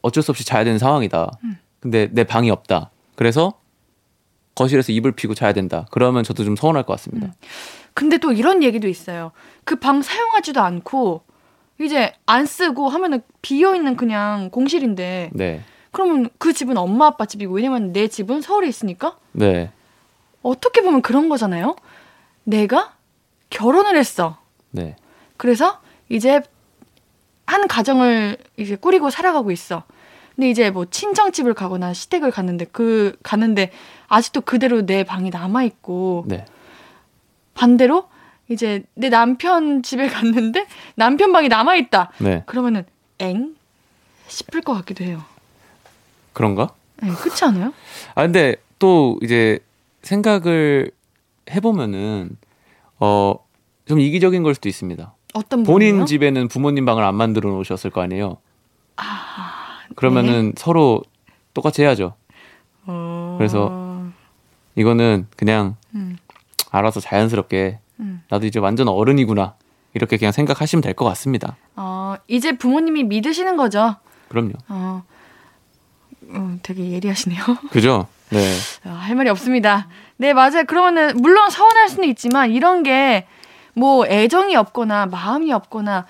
어쩔 수 없이 자야 되는 상황이다. 음. 근데 내 방이 없다. 그래서 거실에서 이불 피고 자야 된다. 그러면 저도 좀 서운할 것 같습니다. 음. 근데 또 이런 얘기도 있어요. 그 방 사용하지도 않고 이제 안 쓰고 하면은 비어 있는 그냥 공실인데. 네. 그러면 그 집은 엄마 아빠 집이고 왜냐면 내 집은 서울에 있으니까. 네. 어떻게 보면 그런 거잖아요. 내가 결혼을 했어. 네. 그래서 이제 한 가정을 이제 꾸리고 살아가고 있어. 근데 이제 뭐 친정집을 가거나 시댁을 갔는데 그 가는데 아직도 그대로 내 방이 남아 있고 네. 반대로 이제 내 남편 집에 갔는데 남편 방이 남아 있다. 네. 그러면은 엥 싶을 것 같기도 해요. 그런가? 네, 그렇지 않아요? 아 근데 또 이제 생각을 해보면은 어 좀 이기적인 걸 수도 있습니다. 어떤 본인 부분이요? 집에는 부모님 방을 안 만들어 놓으셨을 거 아니에요. 아 그러면은 네. 서로 똑같이 해야죠. 어... 그래서 이거는 그냥 음. 알아서 자연스럽게 음. 나도 이제 완전 어른이구나 이렇게 그냥 생각하시면 될 것 같습니다. 어, 이제 부모님이 믿으시는 거죠. 그럼요. 어, 어 되게 예리하시네요. 그죠? 네. 어, 할 말이 없습니다. 네, 맞아요. 그러면은 물론 서운할 수는 있지만 이런 게 뭐 애정이 없거나 마음이 없거나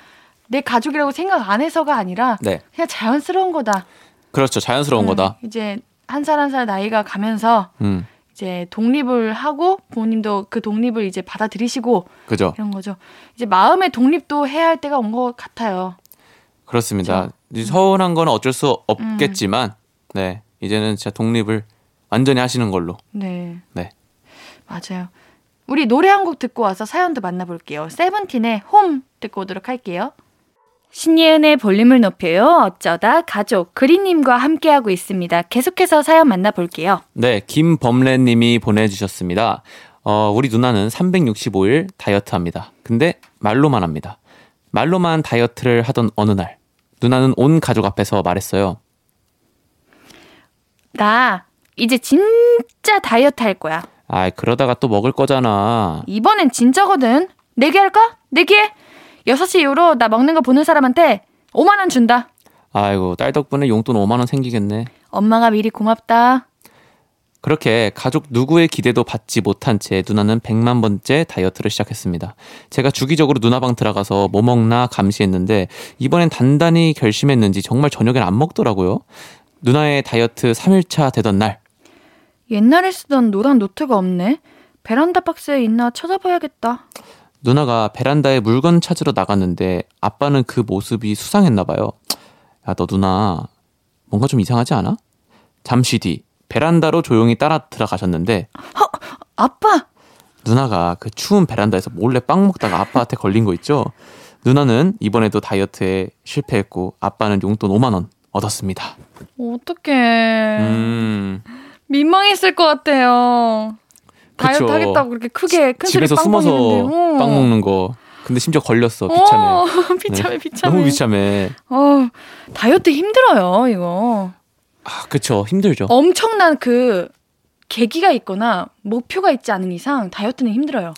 내 가족이라고 생각 안 해서가 아니라 네. 그냥 자연스러운 거다. 그렇죠. 자연스러운 음, 거다. 이제 한 살 한 살 나이가 가면서 음. 이제 독립을 하고 부모님도 그 독립을 이제 받아들이시고 그죠. 이런 거죠. 이제 마음의 독립도 해야 할 때가 온 것 같아요. 그렇습니다. 그렇죠? 서운한 건 어쩔 수 없겠지만 음. 네. 이제는 진짜 독립을 완전히 하시는 걸로. 네. 네. 맞아요. 우리 노래 한 곡 듣고 와서 사연도 만나볼게요. 세븐틴의 홈 듣고 오도록 할게요. 신예은의 볼륨을 높여요. 어쩌다 가족 그린님과 함께하고 있습니다. 계속해서 사연 만나볼게요. 네, 김범래님이 보내주셨습니다. 어, 우리 누나는 365일 다이어트 합니다. 근데 말로만 합니다. 말로만 다이어트를 하던 어느 날, 누나는 온 가족 앞에서 말했어요. 나 이제 진짜 다이어트 할 거야. 아, 그러다가 또 먹을 거잖아. 이번엔 진짜거든. 내기 할까? 내기 해. 6시 이후로 나 먹는 거 보는 사람한테 5만 원 준다. 아이고, 딸 덕분에 용돈 5만 원 생기겠네. 엄마가 미리 고맙다. 그렇게 가족 누구의 기대도 받지 못한 채 누나는 100만 번째 다이어트를 시작했습니다. 제가 주기적으로 누나 방 들어가서 뭐 먹나 감시했는데 이번엔 단단히 결심했는지 정말 저녁엔 안 먹더라고요. 누나의 다이어트 3일차 되던 날. 옛날에 쓰던 노란 노트가 없네. 베란다 박스에 있나 찾아봐야겠다. 누나가 베란다에 물건 찾으러 나갔는데 아빠는 그 모습이 수상했나 봐요. 야, 너 누나 뭔가 좀 이상하지 않아? 잠시 뒤 베란다로 조용히 따라 들어가셨는데 어, 아빠 누나가 그 추운 베란다에서 몰래 빵 먹다가 아빠한테 걸린 거 있죠? 누나는 이번에도 다이어트에 실패했고 아빠는 용돈 5만 원 얻었습니다. 어떡해. 음. 민망했을 것 같아요. 다이어트 그쵸. 하겠다고 그렇게 크게 큰 집에서 숨어서 빵, 빵 먹는 거. 근데 심지어 걸렸어 비참해. 어, 비참해 네. 비참해. 너무 비참해. 어 다이어트 힘들어요 이거. 아 그쵸 힘들죠. 엄청난 그 계기가 있거나 목표가 있지 않은 이상 다이어트는 힘들어요.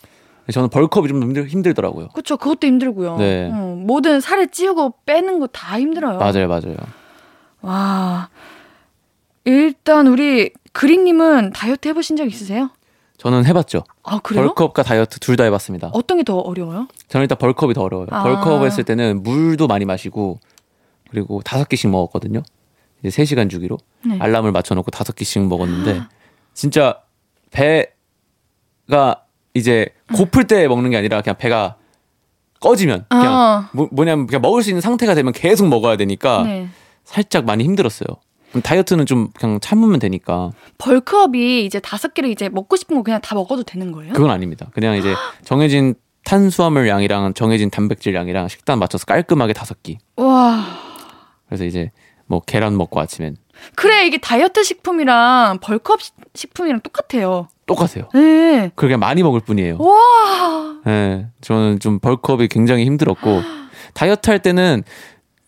저는 벌크업이 좀 힘들, 힘들더라고요. 그렇죠. 그것도 힘들고요. 네. 어, 모든 살을 찌우고 빼는 거 다 힘들어요. 맞아요, 맞아요. 와. 일단 우리 그린님은 다이어트 해보신 적 있으세요? 저는 해봤죠. 아, 그래요? 벌크업과 다이어트 둘 다 해봤습니다. 어떤 게 더 어려워요? 저는 일단 벌크업이 더 어려워요. 아. 벌크업 했을 때는 물도 많이 마시고 그리고 다섯 개씩 먹었거든요. 이제 3시간 주기로 네. 알람을 맞춰놓고 다섯 개씩 먹었는데 진짜 배가 이제 고플 때 먹는 게 아니라 그냥 배가 꺼지면 그냥 어. 뭐, 뭐냐면 그냥 먹을 수 있는 상태가 되면 계속 먹어야 되니까 네. 살짝 많이 힘들었어요. 다이어트는 좀 그냥 참으면 되니까. 벌크업이 이제 다섯 개를 이제 먹고 싶은 거 그냥 다 먹어도 되는 거예요? 그건 아닙니다. 그냥 이제 정해진 탄수화물 양이랑 정해진 단백질 양이랑 식단 맞춰서 깔끔하게 다섯 끼. 와. 그래서 이제 뭐 계란 먹고 아침엔. 그래 이게 다이어트 식품이랑 벌크업 식품이랑 똑같아요. 똑같아요. 네. 그렇게 많이 먹을 뿐이에요. 와. 네. 저는 좀 벌크업이 굉장히 힘들었고 다이어트 할 때는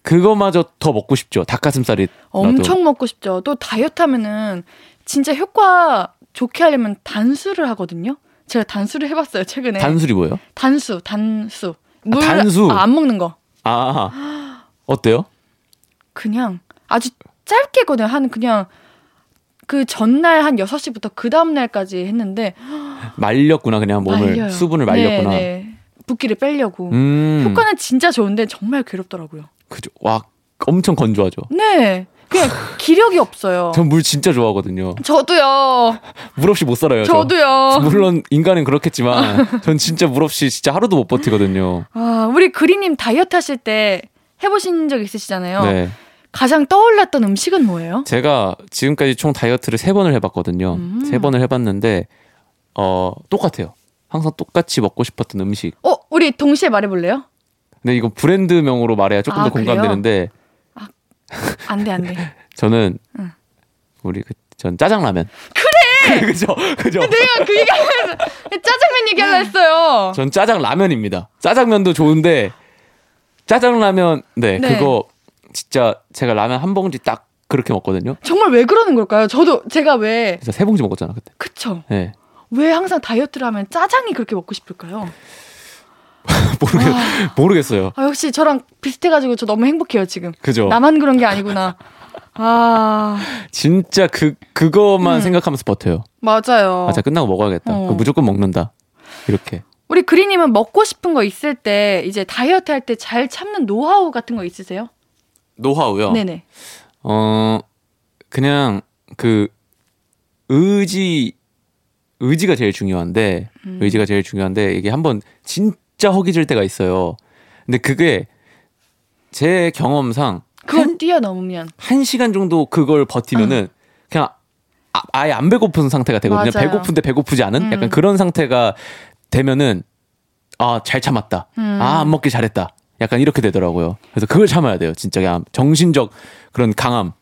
그거마저 더 먹고 싶죠. 닭가슴살이 엄청 먹고 싶죠. 또 다이어트 하면은 진짜 효과 좋게 하려면 단수를 하거든요. 제가 단수를 해봤어요 최근에. 단술이 뭐예요? 단수, 단수. 아, 물 아, 단수. 아, 안 먹는 거. 아 어때요? 그냥 아주 짧게 거든 한 그냥 그 전날 한 6시부터 그 다음 날까지 했는데 말렸구나 그냥 몸을 말려요. 수분을 말렸구나. 네, 네. 붓기를 빼려고. 음. 효과는 진짜 좋은데 정말 괴롭더라고요. 그죠. 와, 엄청 건조하죠. 네. 그냥 기력이 없어요. 전 물 진짜 좋아하거든요. 저도요. 물 없이 못 살아요. 저도요. 저. 물론 인간은 그렇겠지만 전 진짜 물 없이 진짜 하루도 못 버티거든요. 아, 우리 그리님 다이어트 하실 때 해보신 적 있으시잖아요. 네. 가장 떠올랐던 음식은 뭐예요? 제가 지금까지 총 다이어트를 세 번을 해봤거든요. 음. 세 번을 해봤는데 어 똑같아요. 항상 똑같이 먹고 싶었던 음식. 어, 우리 동시에 말해볼래요? 근데 이거 브랜드명으로 말해야 조금 아, 더 공감되는데. 아, 안 돼, 안 돼. 저는 응. 우리 그, 전 짜장라면. 그래! 그죠, 그죠. 내가 그 얘기하면서 짜장면 얘기하려 했어요. 전 짜장라면입니다. 짜장면도 좋은데 짜장라면 네, 네. 그거 진짜 제가 라면 한 봉지 딱 그렇게 먹거든요. 정말 왜 그러는 걸까요? 저도 제가 왜 세 봉지 먹었잖아 그때. 그쵸. 네. 왜 항상 다이어트를 하면 짜장이 그렇게 먹고 싶을까요? 모르겠, 아, 모르겠어요. 아, 역시 저랑 비슷해가지고 저 너무 행복해요, 지금. 그죠. 나만 그런 게 아니구나. 아. 진짜 그, 그것만 음. 생각하면서 버텨요. 맞아요. 아, 자, 끝나고 먹어야겠다. 어. 무조건 먹는다. 이렇게. 우리 그리님은 먹고 싶은 거 있을 때, 이제 다이어트 할 때 잘 참는 노하우 같은 거 있으세요? 노하우요? 네네. 어, 그냥 그, 의지, 의지가 제일 중요한데, 음. 의지가 제일 중요한데, 이게 한번 진 진짜 허기질 때가 있어요. 근데 그게 제 경험상 그걸 뛰어넘으면 한 시간 정도 그걸 버티면은 응. 그냥 아, 예안 배고픈 상태가 되거든요. 맞아요. 배고픈데 배고프지 않은 음. 약간 그런 상태가 되면은 아 잘 참았다. 음. 아안 먹길 잘했다. 약간 이렇게 되더라고요. 그래서 그걸 참아야 돼요. 진짜 그냥 정신적 그런 강함.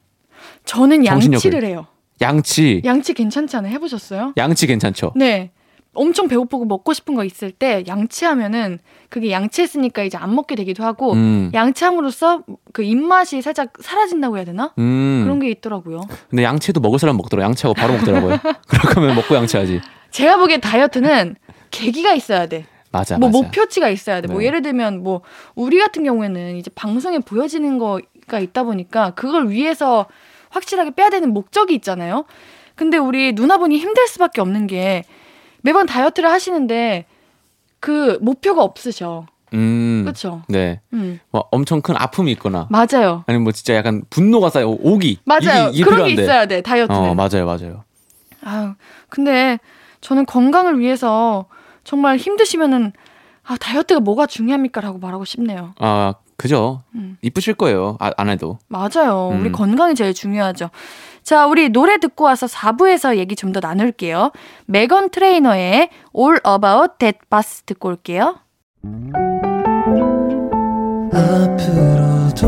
저는 양치를 해요. 양치. 양치 괜찮지 않아요? 해보셨어요? 양치 괜찮죠. 네. 엄청 배고프고 먹고 싶은 거 있을 때 양치하면은 그게 양치했으니까 이제 안 먹게 되기도 하고 음. 양치함으로써 그 입맛이 살짝 사라진다고 해야 되나 음. 그런 게 있더라고요. 근데 양치도 먹을 사람 먹더라고 양치하고 바로 먹더라고요. 그러면 먹고 양치하지. 제가 보기엔 다이어트는 계기가 있어야 돼. 맞아. 뭐 맞아. 목표치가 있어야 돼. 뭐 네. 뭐 예를 들면 뭐 우리 같은 경우에는 이제 방송에 보여지는 거가 있다 보니까 그걸 위해서 확실하게 빼야 되는 목적이 있잖아요. 근데 우리 누나분이 힘들 수밖에 없는 게 매번 다이어트를 하시는데 그 목표가 없으셔. 음. 그렇죠. 네. 음. 뭐 엄청 큰 아픔이 있거나. 맞아요. 아니면 뭐 진짜 약간 분노가 쌓여 오기. 맞아요. 이게, 이게 그런 필요한데. 게 있어야 돼 다이어트. 어 맞아요 맞아요. 아 근데 저는 건강을 위해서 정말 힘드시면은 아 다이어트가 뭐가 중요합니까라고 말하고 싶네요. 아 그죠. 음. 이쁘실 거예요. 아, 안 해도. 맞아요. 음. 우리 건강이 제일 중요하죠. 자, 우리 노래 듣고 와서 4부에서 얘기 좀 더 나눌게요. 메건 트레이너의 All About That Bass 듣고 올게요. 앞으로도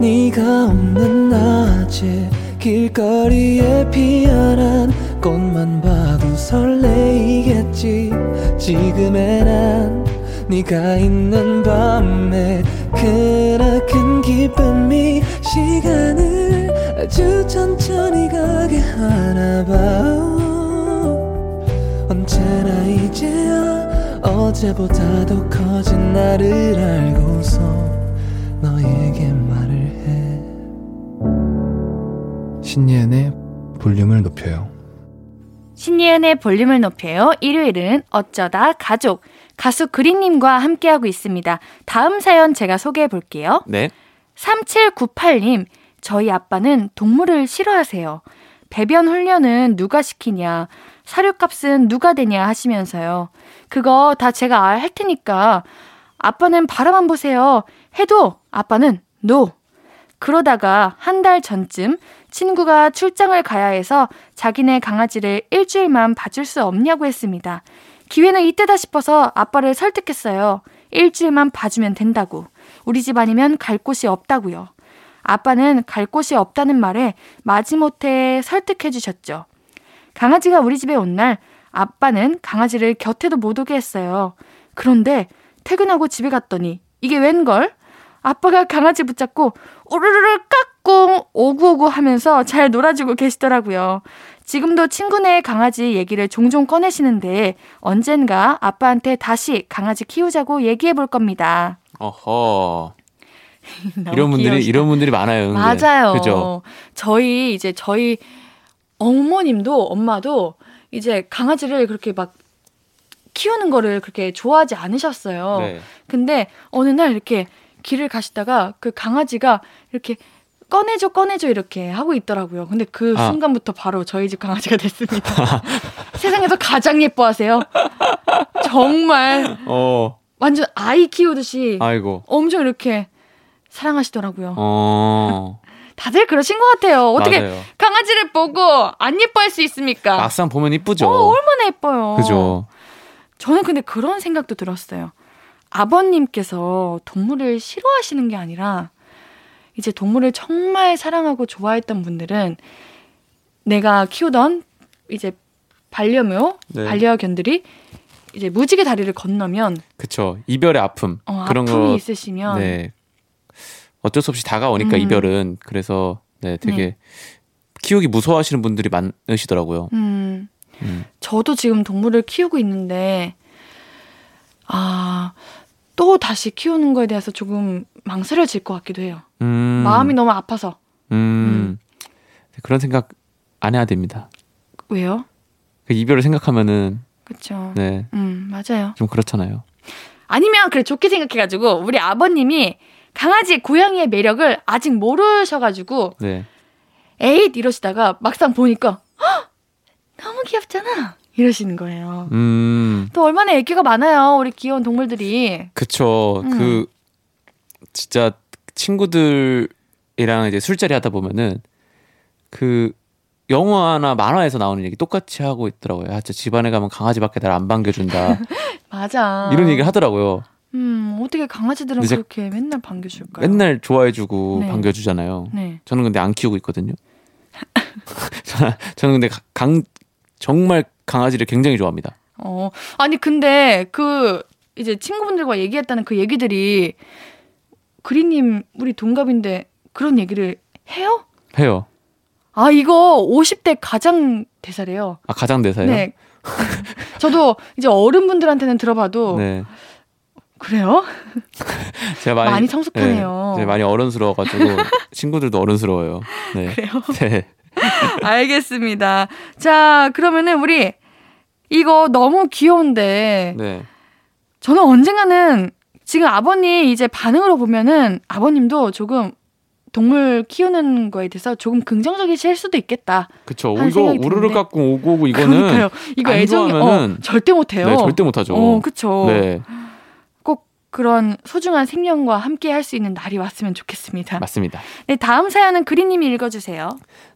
네가 없는 낮에 길거리에 피어난 꽃만 봐도 설레이겠지 지금의 난 네가 있는 밤에 그나큰 기쁨이 시간을 아주 천천히 가게 하나 봐 언제나 이제야 어제보다 더 커진 나를 알고서 너에게 말을 해 신예은의 볼륨을 높여요 신예은의 볼륨을 높여요 일요일은 어쩌다 가족 가수 그린님과 함께하고 있습니다. 다음 사연 제가 소개해 볼게요. 네. 3798님, 저희 아빠는 동물을 싫어하세요. 배변 훈련은 누가 시키냐, 사료값은 누가 되냐 하시면서요. 그거 다 제가 할 테니까 아빠는 바라만 보세요. 해도 아빠는 노. 그러다가 한 달 전쯤 친구가 출장을 가야 해서 자기네 강아지를 일주일만 봐줄 수 없냐고 했습니다. 기회는 이때다 싶어서 아빠를 설득했어요. 일주일만 봐주면 된다고. 우리 집 아니면 갈 곳이 없다고요. 아빠는 갈 곳이 없다는 말에 마지못해 설득해 주셨죠. 강아지가 우리 집에 온 날 아빠는 강아지를 곁에도 못 오게 했어요. 그런데 퇴근하고 집에 갔더니 이게 웬걸? 아빠가 강아지 붙잡고 오르르르 깍꿍 오구오구 하면서 잘 놀아주고 계시더라고요. 지금도 친구네 강아지 얘기를 종종 꺼내시는데 언젠가 아빠한테 다시 강아지 키우자고 얘기해 볼 겁니다. 어허. 이런 분들이 귀여우시다. 이런 분들이 많아요. 근데. 맞아요. 그죠? 저희 이제 저희 어머님도 엄마도 이제 강아지를 그렇게 막 키우는 거를 그렇게 좋아하지 않으셨어요. 네. 근데 어느 날 이렇게 길을 가시다가 그 강아지가 이렇게 꺼내줘 꺼내줘 이렇게 하고 있더라고요. 근데 그 아. 순간부터 바로 저희 집 강아지가 됐습니다. 세상에서 가장 예뻐하세요. 정말 어. 완전 아이 키우듯이 아이고. 엄청 이렇게 사랑하시더라고요. 어. 다들 그러신 것 같아요. 어떻게 맞아요. 강아지를 보고 안 예뻐할 수 있습니까? 막상 보면 이쁘죠. 어, 얼마나 예뻐요. 그죠. 저는 근데 그런 생각도 들었어요. 아버님께서 동물을 싫어하시는 게 아니라 이제 동물을 정말 사랑하고 좋아했던 분들은 내가 키우던 이제 반려묘, 네. 반려견들이 이제 무지개 다리를 건너면 그쵸 이별의 아픔 어, 그런 아픔이 거 있으시면 네 어쩔 수 없이 다가오니까 음. 이별은 그래서 네 되게 네. 키우기 무서워하시는 분들이 많으시더라고요. 음. 음. 저도 지금 동물을 키우고 있는데 아 또 다시 키우는 거에 대해서 조금 망설여질 것 같기도 해요. 음. 마음이 너무 아파서. 음. 음. 그런 생각 안 해야 됩니다. 왜요? 그 이별을 생각하면은 그렇죠. 네. 음, 맞아요. 좀 그렇잖아요. 아니면 그래 좋게 생각해 가지고 우리 아버님이 강아지 고양이의 매력을 아직 모르셔가지고 네. 에잇 이러시다가 막상 보니까 너무 귀엽잖아. 이러시는 거예요. 음. 또 얼마나 애기가 많아요. 우리 귀여운 동물들이. 그쵸. 음. 그 진짜 친구들이랑 이제 술자리 하다 보면은 그 영화나 만화에서 나오는 얘기 똑같이 하고 있더라고요. 아, 저 집안에 가면 강아지밖에 날 안 반겨준다. 맞아. 이런 얘기를 하더라고요. 음, 어떻게 강아지들은 그렇게 맨날 반겨줄까요? 맨날 좋아해주고 네. 반겨주잖아요. 네. 저는 근데 안 키우고 있거든요. 저는 근데 강, 정말 강아지를 굉장히 좋아합니다. 어, 아니 근데 그 이제 친구분들과 얘기했다는 그 얘기들이 그리님 우리 동갑인데 그런 얘기를 해요? 해요. 아 이거 50대 가장 대사래요. 아 가장 대사요? 네. 저도 이제 어른분들한테는 들어봐도 네. 그래요? 제가 많이, 많이 성숙하네요. 네, 많이 어른스러워가지고 친구들도 어른스러워요. 네. 그래요? 네. 알겠습니다. 자, 그러면은 우리 이거 너무 귀여운데. 네. 저는 언젠가는 지금 아버님 이제 반응으로 보면은 아버님도 조금 동물 키우는 거에 대해서 조금 긍정적이실 수도 있겠다. 그쵸. 이거 우르르 깎고 오고 오고 이거는 그러니까요. 이거 애정이 어, 절대 못해요. 네, 절대 못하죠. 어, 그쵸. 네. 그런 소중한 생명과 함께 할 수 있는 날이 왔으면 좋겠습니다. 맞습니다. 네, 다음 사연은 그린님이 읽어주세요.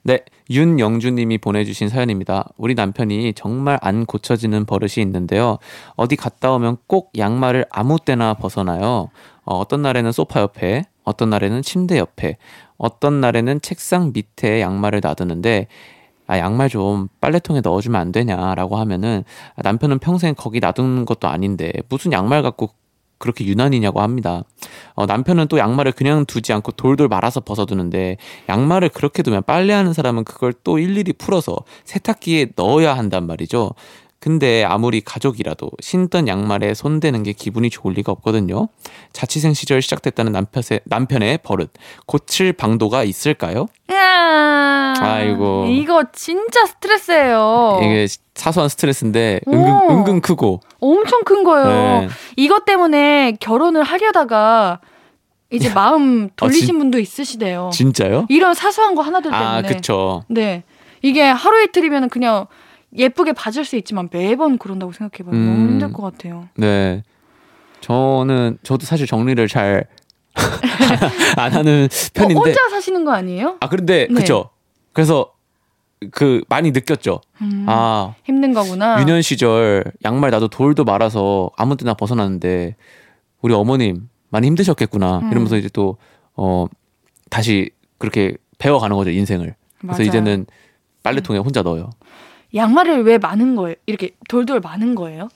네, 윤영주님이 보내주신 사연입니다. 우리 남편이 정말 안 고쳐지는 버릇이 있는데요. 어디 갔다 오면 꼭 양말을 아무 때나 벗어나요. 어, 어떤 날에는 소파 옆에, 어떤 날에는 침대 옆에, 어떤 날에는 책상 밑에 양말을 놔두는데 아, 양말 좀 빨래통에 넣어주면 안 되냐라고 하면은 남편은 평생 거기 놔두는 것도 아닌데 무슨 양말 갖고 그렇게 유난이냐고 합니다. 어, 남편은 또 양말을 그냥 두지 않고 돌돌 말아서 벗어두는데 양말을 그렇게 두면 빨래하는 사람은 그걸 또 일일이 풀어서 세탁기에 넣어야 한단 말이죠. 근데 아무리 가족이라도 신던 양말에 손대는 게 기분이 좋을 리가 없거든요. 자취생 시절 시작됐다는 남편의, 남편의 버릇. 고칠 방도가 있을까요? 야 아이고. 이거 진짜 스트레스예요. 이게 사소한 스트레스인데 은근, 은근 크고. 엄청 큰 거예요. 네. 이것 때문에 결혼을 하려다가 이제 마음 아, 돌리신 아, 진, 분도 있으시대요. 진짜요? 이런 사소한 거 하나들 아, 때문에. 아, 그쵸. 네. 이게 하루 이틀이면 그냥 예쁘게 봐줄 수 있지만 매번 그런다고 생각해봐요. 음, 너무 힘들 것 같아요. 네. 저는 저도 사실 정리를 잘 안 하는 편인데. 어, 혼자 사시는 거 아니에요? 아 그런데 네. 그죠. 그래서 그 많이 느꼈죠. 음, 아 힘든 거구나. 유년 시절 양말 나도 돌도 말아서 아무 때나 벗어났는데 우리 어머님 많이 힘드셨겠구나 음. 이러면서 이제 또 어 다시 그렇게 배워가는 거죠 인생을. 그래서 맞아요. 이제는 빨래통에 음. 혼자 넣어요. 양말을 왜 많은 거예요? 이렇게 돌돌 많은 거예요?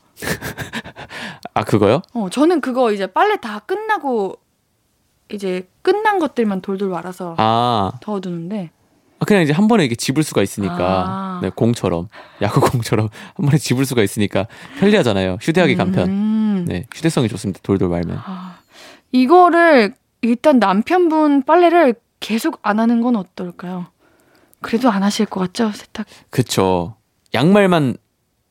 아 그거요? 어 저는 그거 이제 빨래 다 끝나고 이제 끝난 것들만 돌돌 말아서 아. 더두는데 아, 그냥 이제 한 번에 이렇게 집을 수가 있으니까 아. 네, 공처럼 야구공처럼 한 번에 집을 수가 있으니까 편리하잖아요. 휴대하기 간편. 음. 네, 휴대성이 좋습니다. 돌돌 말면. 아. 이거를 일단 남편분 빨래를 계속 안 하는 건 어떨까요? 그래도 안 하실 것 같죠 세탁? 그쵸. 양말만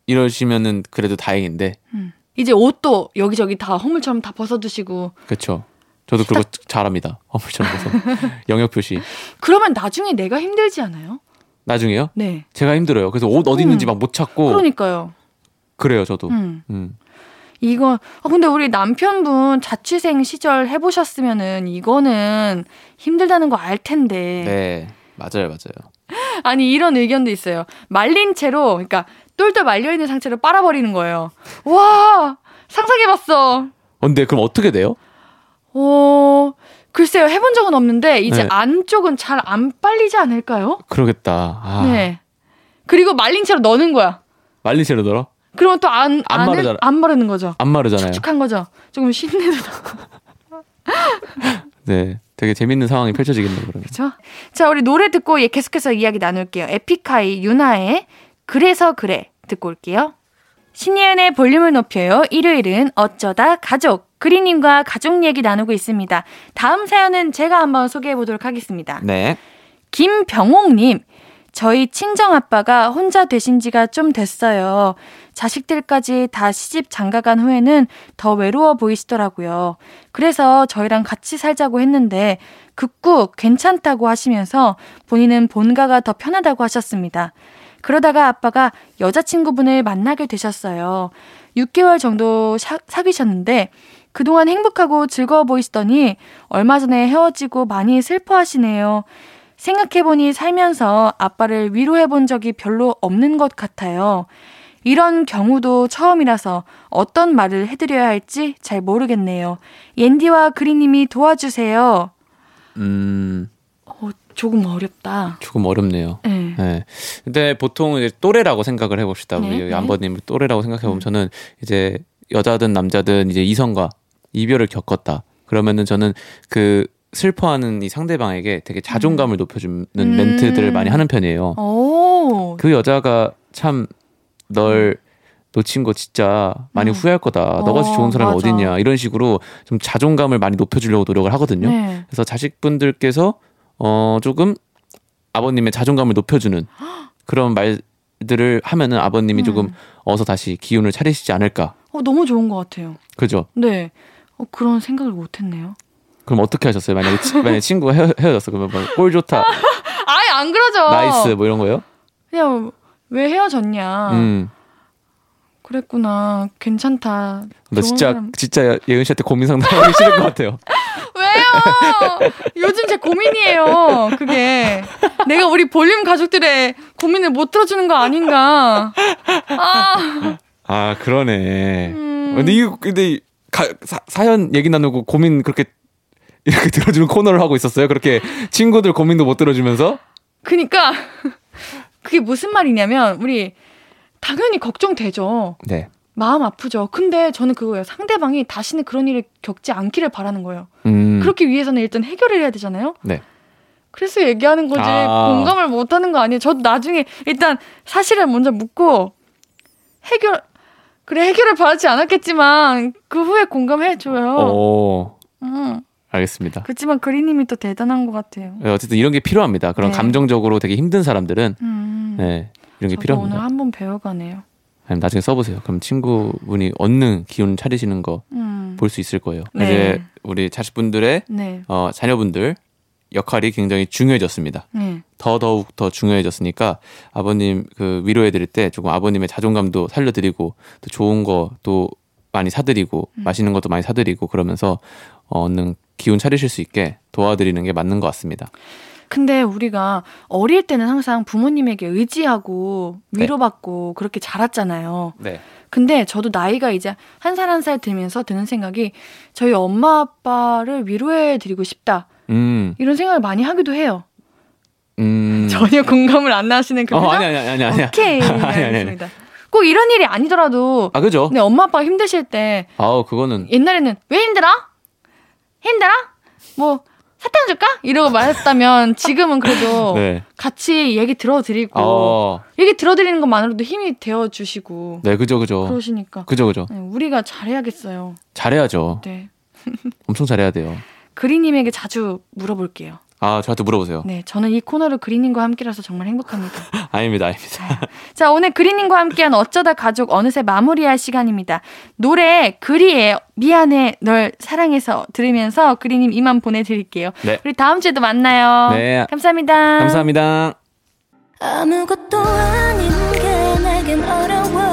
이러시면은 그래도 다행인데. 음. 이제 옷도 여기저기 다 허물처럼 다 벗어두시고. 그렇죠. 저도 그거 잘합니다. 허물처럼 벗어. 영역 표시. 그러면 나중에 내가 힘들지 않아요? 나중에요? 네. 제가 힘들어요. 그래서 옷 어디 있는지 음. 막못 찾고. 그러니까요. 그래요, 저도. 음. 음. 이거 아 근데 우리 남편분 자취생 시절 해보셨으면은 이거는 힘들다는 거 알 텐데. 네, 맞아요, 맞아요. 아니 이런 의견도 있어요. 말린 채로 그러니까 똘똘 말려 있는 상태로 빨아버리는 거예요. 와 상상해봤어. 근데 그럼 어떻게 돼요? 어 글쎄요 해본 적은 없는데 이제 네. 안쪽은 잘 안 빨리지 않을까요? 그러겠다. 아. 네. 그리고 말린 채로 넣는 거야. 말린 채로 넣어? 그러면 또 안 안 마르잖아. 안 마르는 거죠. 안 마르잖아요. 축축한 거죠. 조금 신내도 나고. 네. 되게 재밌는 상황이 펼쳐지겠네요, 그러면. 그렇죠? 자, 우리 노래 듣고 예, 계속해서 이야기 나눌게요. 에픽하이 유나의 그래서 그래 듣고 올게요. 신예은의 볼륨을 높여요. 일요일은 어쩌다 가족. 그리님과 가족 얘기 나누고 있습니다. 다음 사연은 제가 한번 소개해 보도록 하겠습니다. 네. 김병옥님, 저희 친정 아빠가 혼자 되신 지가 좀 됐어요. 자식들까지 다 시집 장가간 후에는 더 외로워 보이시더라고요. 그래서 저희랑 같이 살자고 했는데 극구 괜찮다고 하시면서 본인은 본가가 더 편하다고 하셨습니다. 그러다가 아빠가 여자친구분을 만나게 되셨어요. 6개월 정도 사, 사귀셨는데 그동안 행복하고 즐거워 보이시더니 얼마 전에 헤어지고 많이 슬퍼하시네요. 생각해보니 살면서 아빠를 위로해본 적이 별로 없는 것 같아요. 이런 경우도 처음이라서 어떤 말을 해드려야 할지 잘 모르겠네요. 옌디와 그리님이 도와주세요. 음. 어, 조금 어렵다. 조금 어렵네요. 네. 네. 근데 보통 이제 또래라고 생각을 해봅시다. 네, 우리 네. 안버님 또래라고 생각해보면 음. 저는 이제 여자든 남자든 이제 이성과 이별을 겪었다. 그러면은 저는 그 슬퍼하는 이 상대방에게 되게 자존감을 음. 높여주는 음. 멘트들을 많이 하는 편이에요. 오. 그 여자가 참 널 놓친 거 진짜 많이 음. 후회할 거다. 어, 너같이 좋은 사람이 맞아. 어딨냐. 이런 식으로 좀 자존감을 많이 높여주려고 노력을 하거든요. 네. 그래서 자식분들께서 어 조금 아버님의 자존감을 높여주는 그런 말들을 하면은 아버님이 음. 조금 어서 다시 기운을 차리시지 않을까. 어, 너무 좋은 것 같아요. 그죠? 네. 어, 그런 생각을 못 했네요. 그럼 어떻게 하셨어요? 만약에, 만약에 친구가 헤어, 헤어졌어. 그러면 뭐 꼴 좋다. 아예 안 그러죠. nice 뭐 이런 거요? 그냥 왜 헤어졌냐. 음. 그랬구나. 괜찮다. 너 진짜 사람. 진짜 예은 씨한테 고민 상담하기 싫은 것 같아요. 왜요? 요즘 제 고민이에요. 그게 내가 우리 볼륨 가족들의 고민을 못 들어주는 거 아닌가? 아, 아 그러네. 음. 근데 이 근데 가, 사, 사연 얘기 나누고 고민 그렇게 이렇게 들어주는 코너를 하고 있었어요. 그렇게 친구들 고민도 못 들어주면서. 그니까 그게 무슨 말이냐면 우리 당연히 걱정되죠. 네. 마음 아프죠. 근데 저는 그거예요. 상대방이 다시는 그런 일을 겪지 않기를 바라는 거예요. 음. 그렇게 위해서는 일단 해결을 해야 되잖아요. 네. 그래서 얘기하는 거지 아. 공감을 못 하는 거 아니에요. 저도 나중에 일단 사실을 먼저 묻고 해결 그래 해결을 받지 않았겠지만 그 후에 공감해 줘요. 오. 음. 알겠습니다. 그렇지만 그리님이 또 대단한 것 같아요. 네, 어쨌든 이런 게 필요합니다. 그런 네. 감정적으로 되게 힘든 사람들은 음. 네, 이런 게 필요합니다. 오늘 한번 배워가네요. 아니, 나중에 써보세요. 그럼 친구분이 얻는 기운 차리시는 거 볼수 음. 있을 거예요. 네. 이제 우리 자식분들의 네. 어, 자녀분들 역할이 굉장히 중요해졌습니다. 네. 더 더욱 더 중요해졌으니까 아버님 그 위로해 드릴 때 조금 아버님의 자존감도 살려드리고 또 좋은 거또 많이 사드리고 음. 맛있는 것도 많이 사드리고 그러면서 어, 얻는 기운 차리실 수 있게 도와드리는 게 맞는 것 같습니다. 근데 우리가 어릴 때는 항상 부모님에게 의지하고 네. 위로받고 네. 그렇게 자랐잖아요. 네. 근데 저도 나이가 이제 한살 한 살 들면서 드는 생각이 저희 엄마 아빠를 위로해 드리고 싶다. 음. 이런 생각을 많이 하기도 해요. 음. 전혀 공감을 안 하시는 그 어, 아니 아니 아니 아니. 오케이. 아니. 아니, 아니. 꼭 이런 일이 아니더라도 아 그죠? 네 엄마 아빠가 힘드실 때 아우 그거는 옛날에는 왜 힘들어? 힘들어? 뭐 사탕 줄까? 이러고 말했다면 지금은 그래도 네. 같이 얘기 들어드리고 어. 얘기 들어드리는 것만으로도 힘이 되어 주시고 네 그죠 그죠 그러시니까 그죠 그죠 네, 우리가 잘해야겠어요 잘해야죠 네 엄청 잘해야 돼요 그리님에게 자주 물어볼게요 아, 저한테 물어보세요. 네, 저는 이 코너를 그리님과 함께라서 정말 행복합니다. 아닙니다, 아닙니다. 자, 오늘 그리님과 함께한 어쩌다 가족 어느새 마무리할 시간입니다. 노래 그리의 미안해 널 사랑해서 들으면서 그리님 이만 보내드릴게요. 네. 우리 다음 주에도 만나요. 네. 감사합니다. 감사합니다. 아무것도 아닌 게 내겐 어려워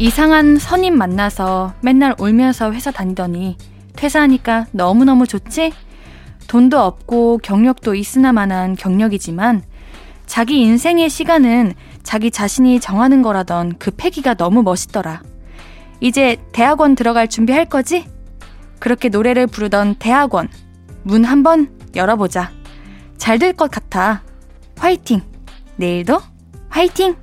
이상한 선임 만나서 맨날 울면서 회사 다니더니 퇴사하니까 너무너무 좋지? 돈도 없고 경력도 있으나마한 경력이지만 자기 인생의 시간은 자기 자신이 정하는 거라던 그 패기가 너무 멋있더라. 이제 대학원 들어갈 준비할 거지? 그렇게 노래를 부르던 대학원 문 한번 열어보자. 잘 될 것 같아. 화이팅! 내일도 화이팅!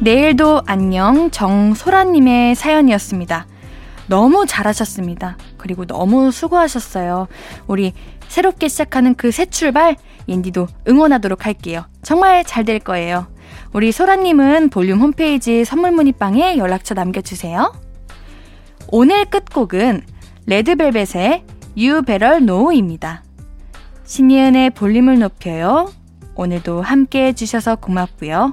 내일도 안녕 정소라님의 사연이었습니다. 너무 잘하셨습니다. 그리고 너무 수고하셨어요. 우리 새롭게 시작하는 그 새 출발, 옌디도 응원하도록 할게요. 정말 잘 될 거예요. 우리 소라님은 볼륨 홈페이지 선물 문의방에 연락처 남겨주세요. 오늘 끝곡은 레드벨벳의 You Better Know입니다. 신예은의 볼륨을 높여요. 오늘도 함께 해주셔서 고맙고요.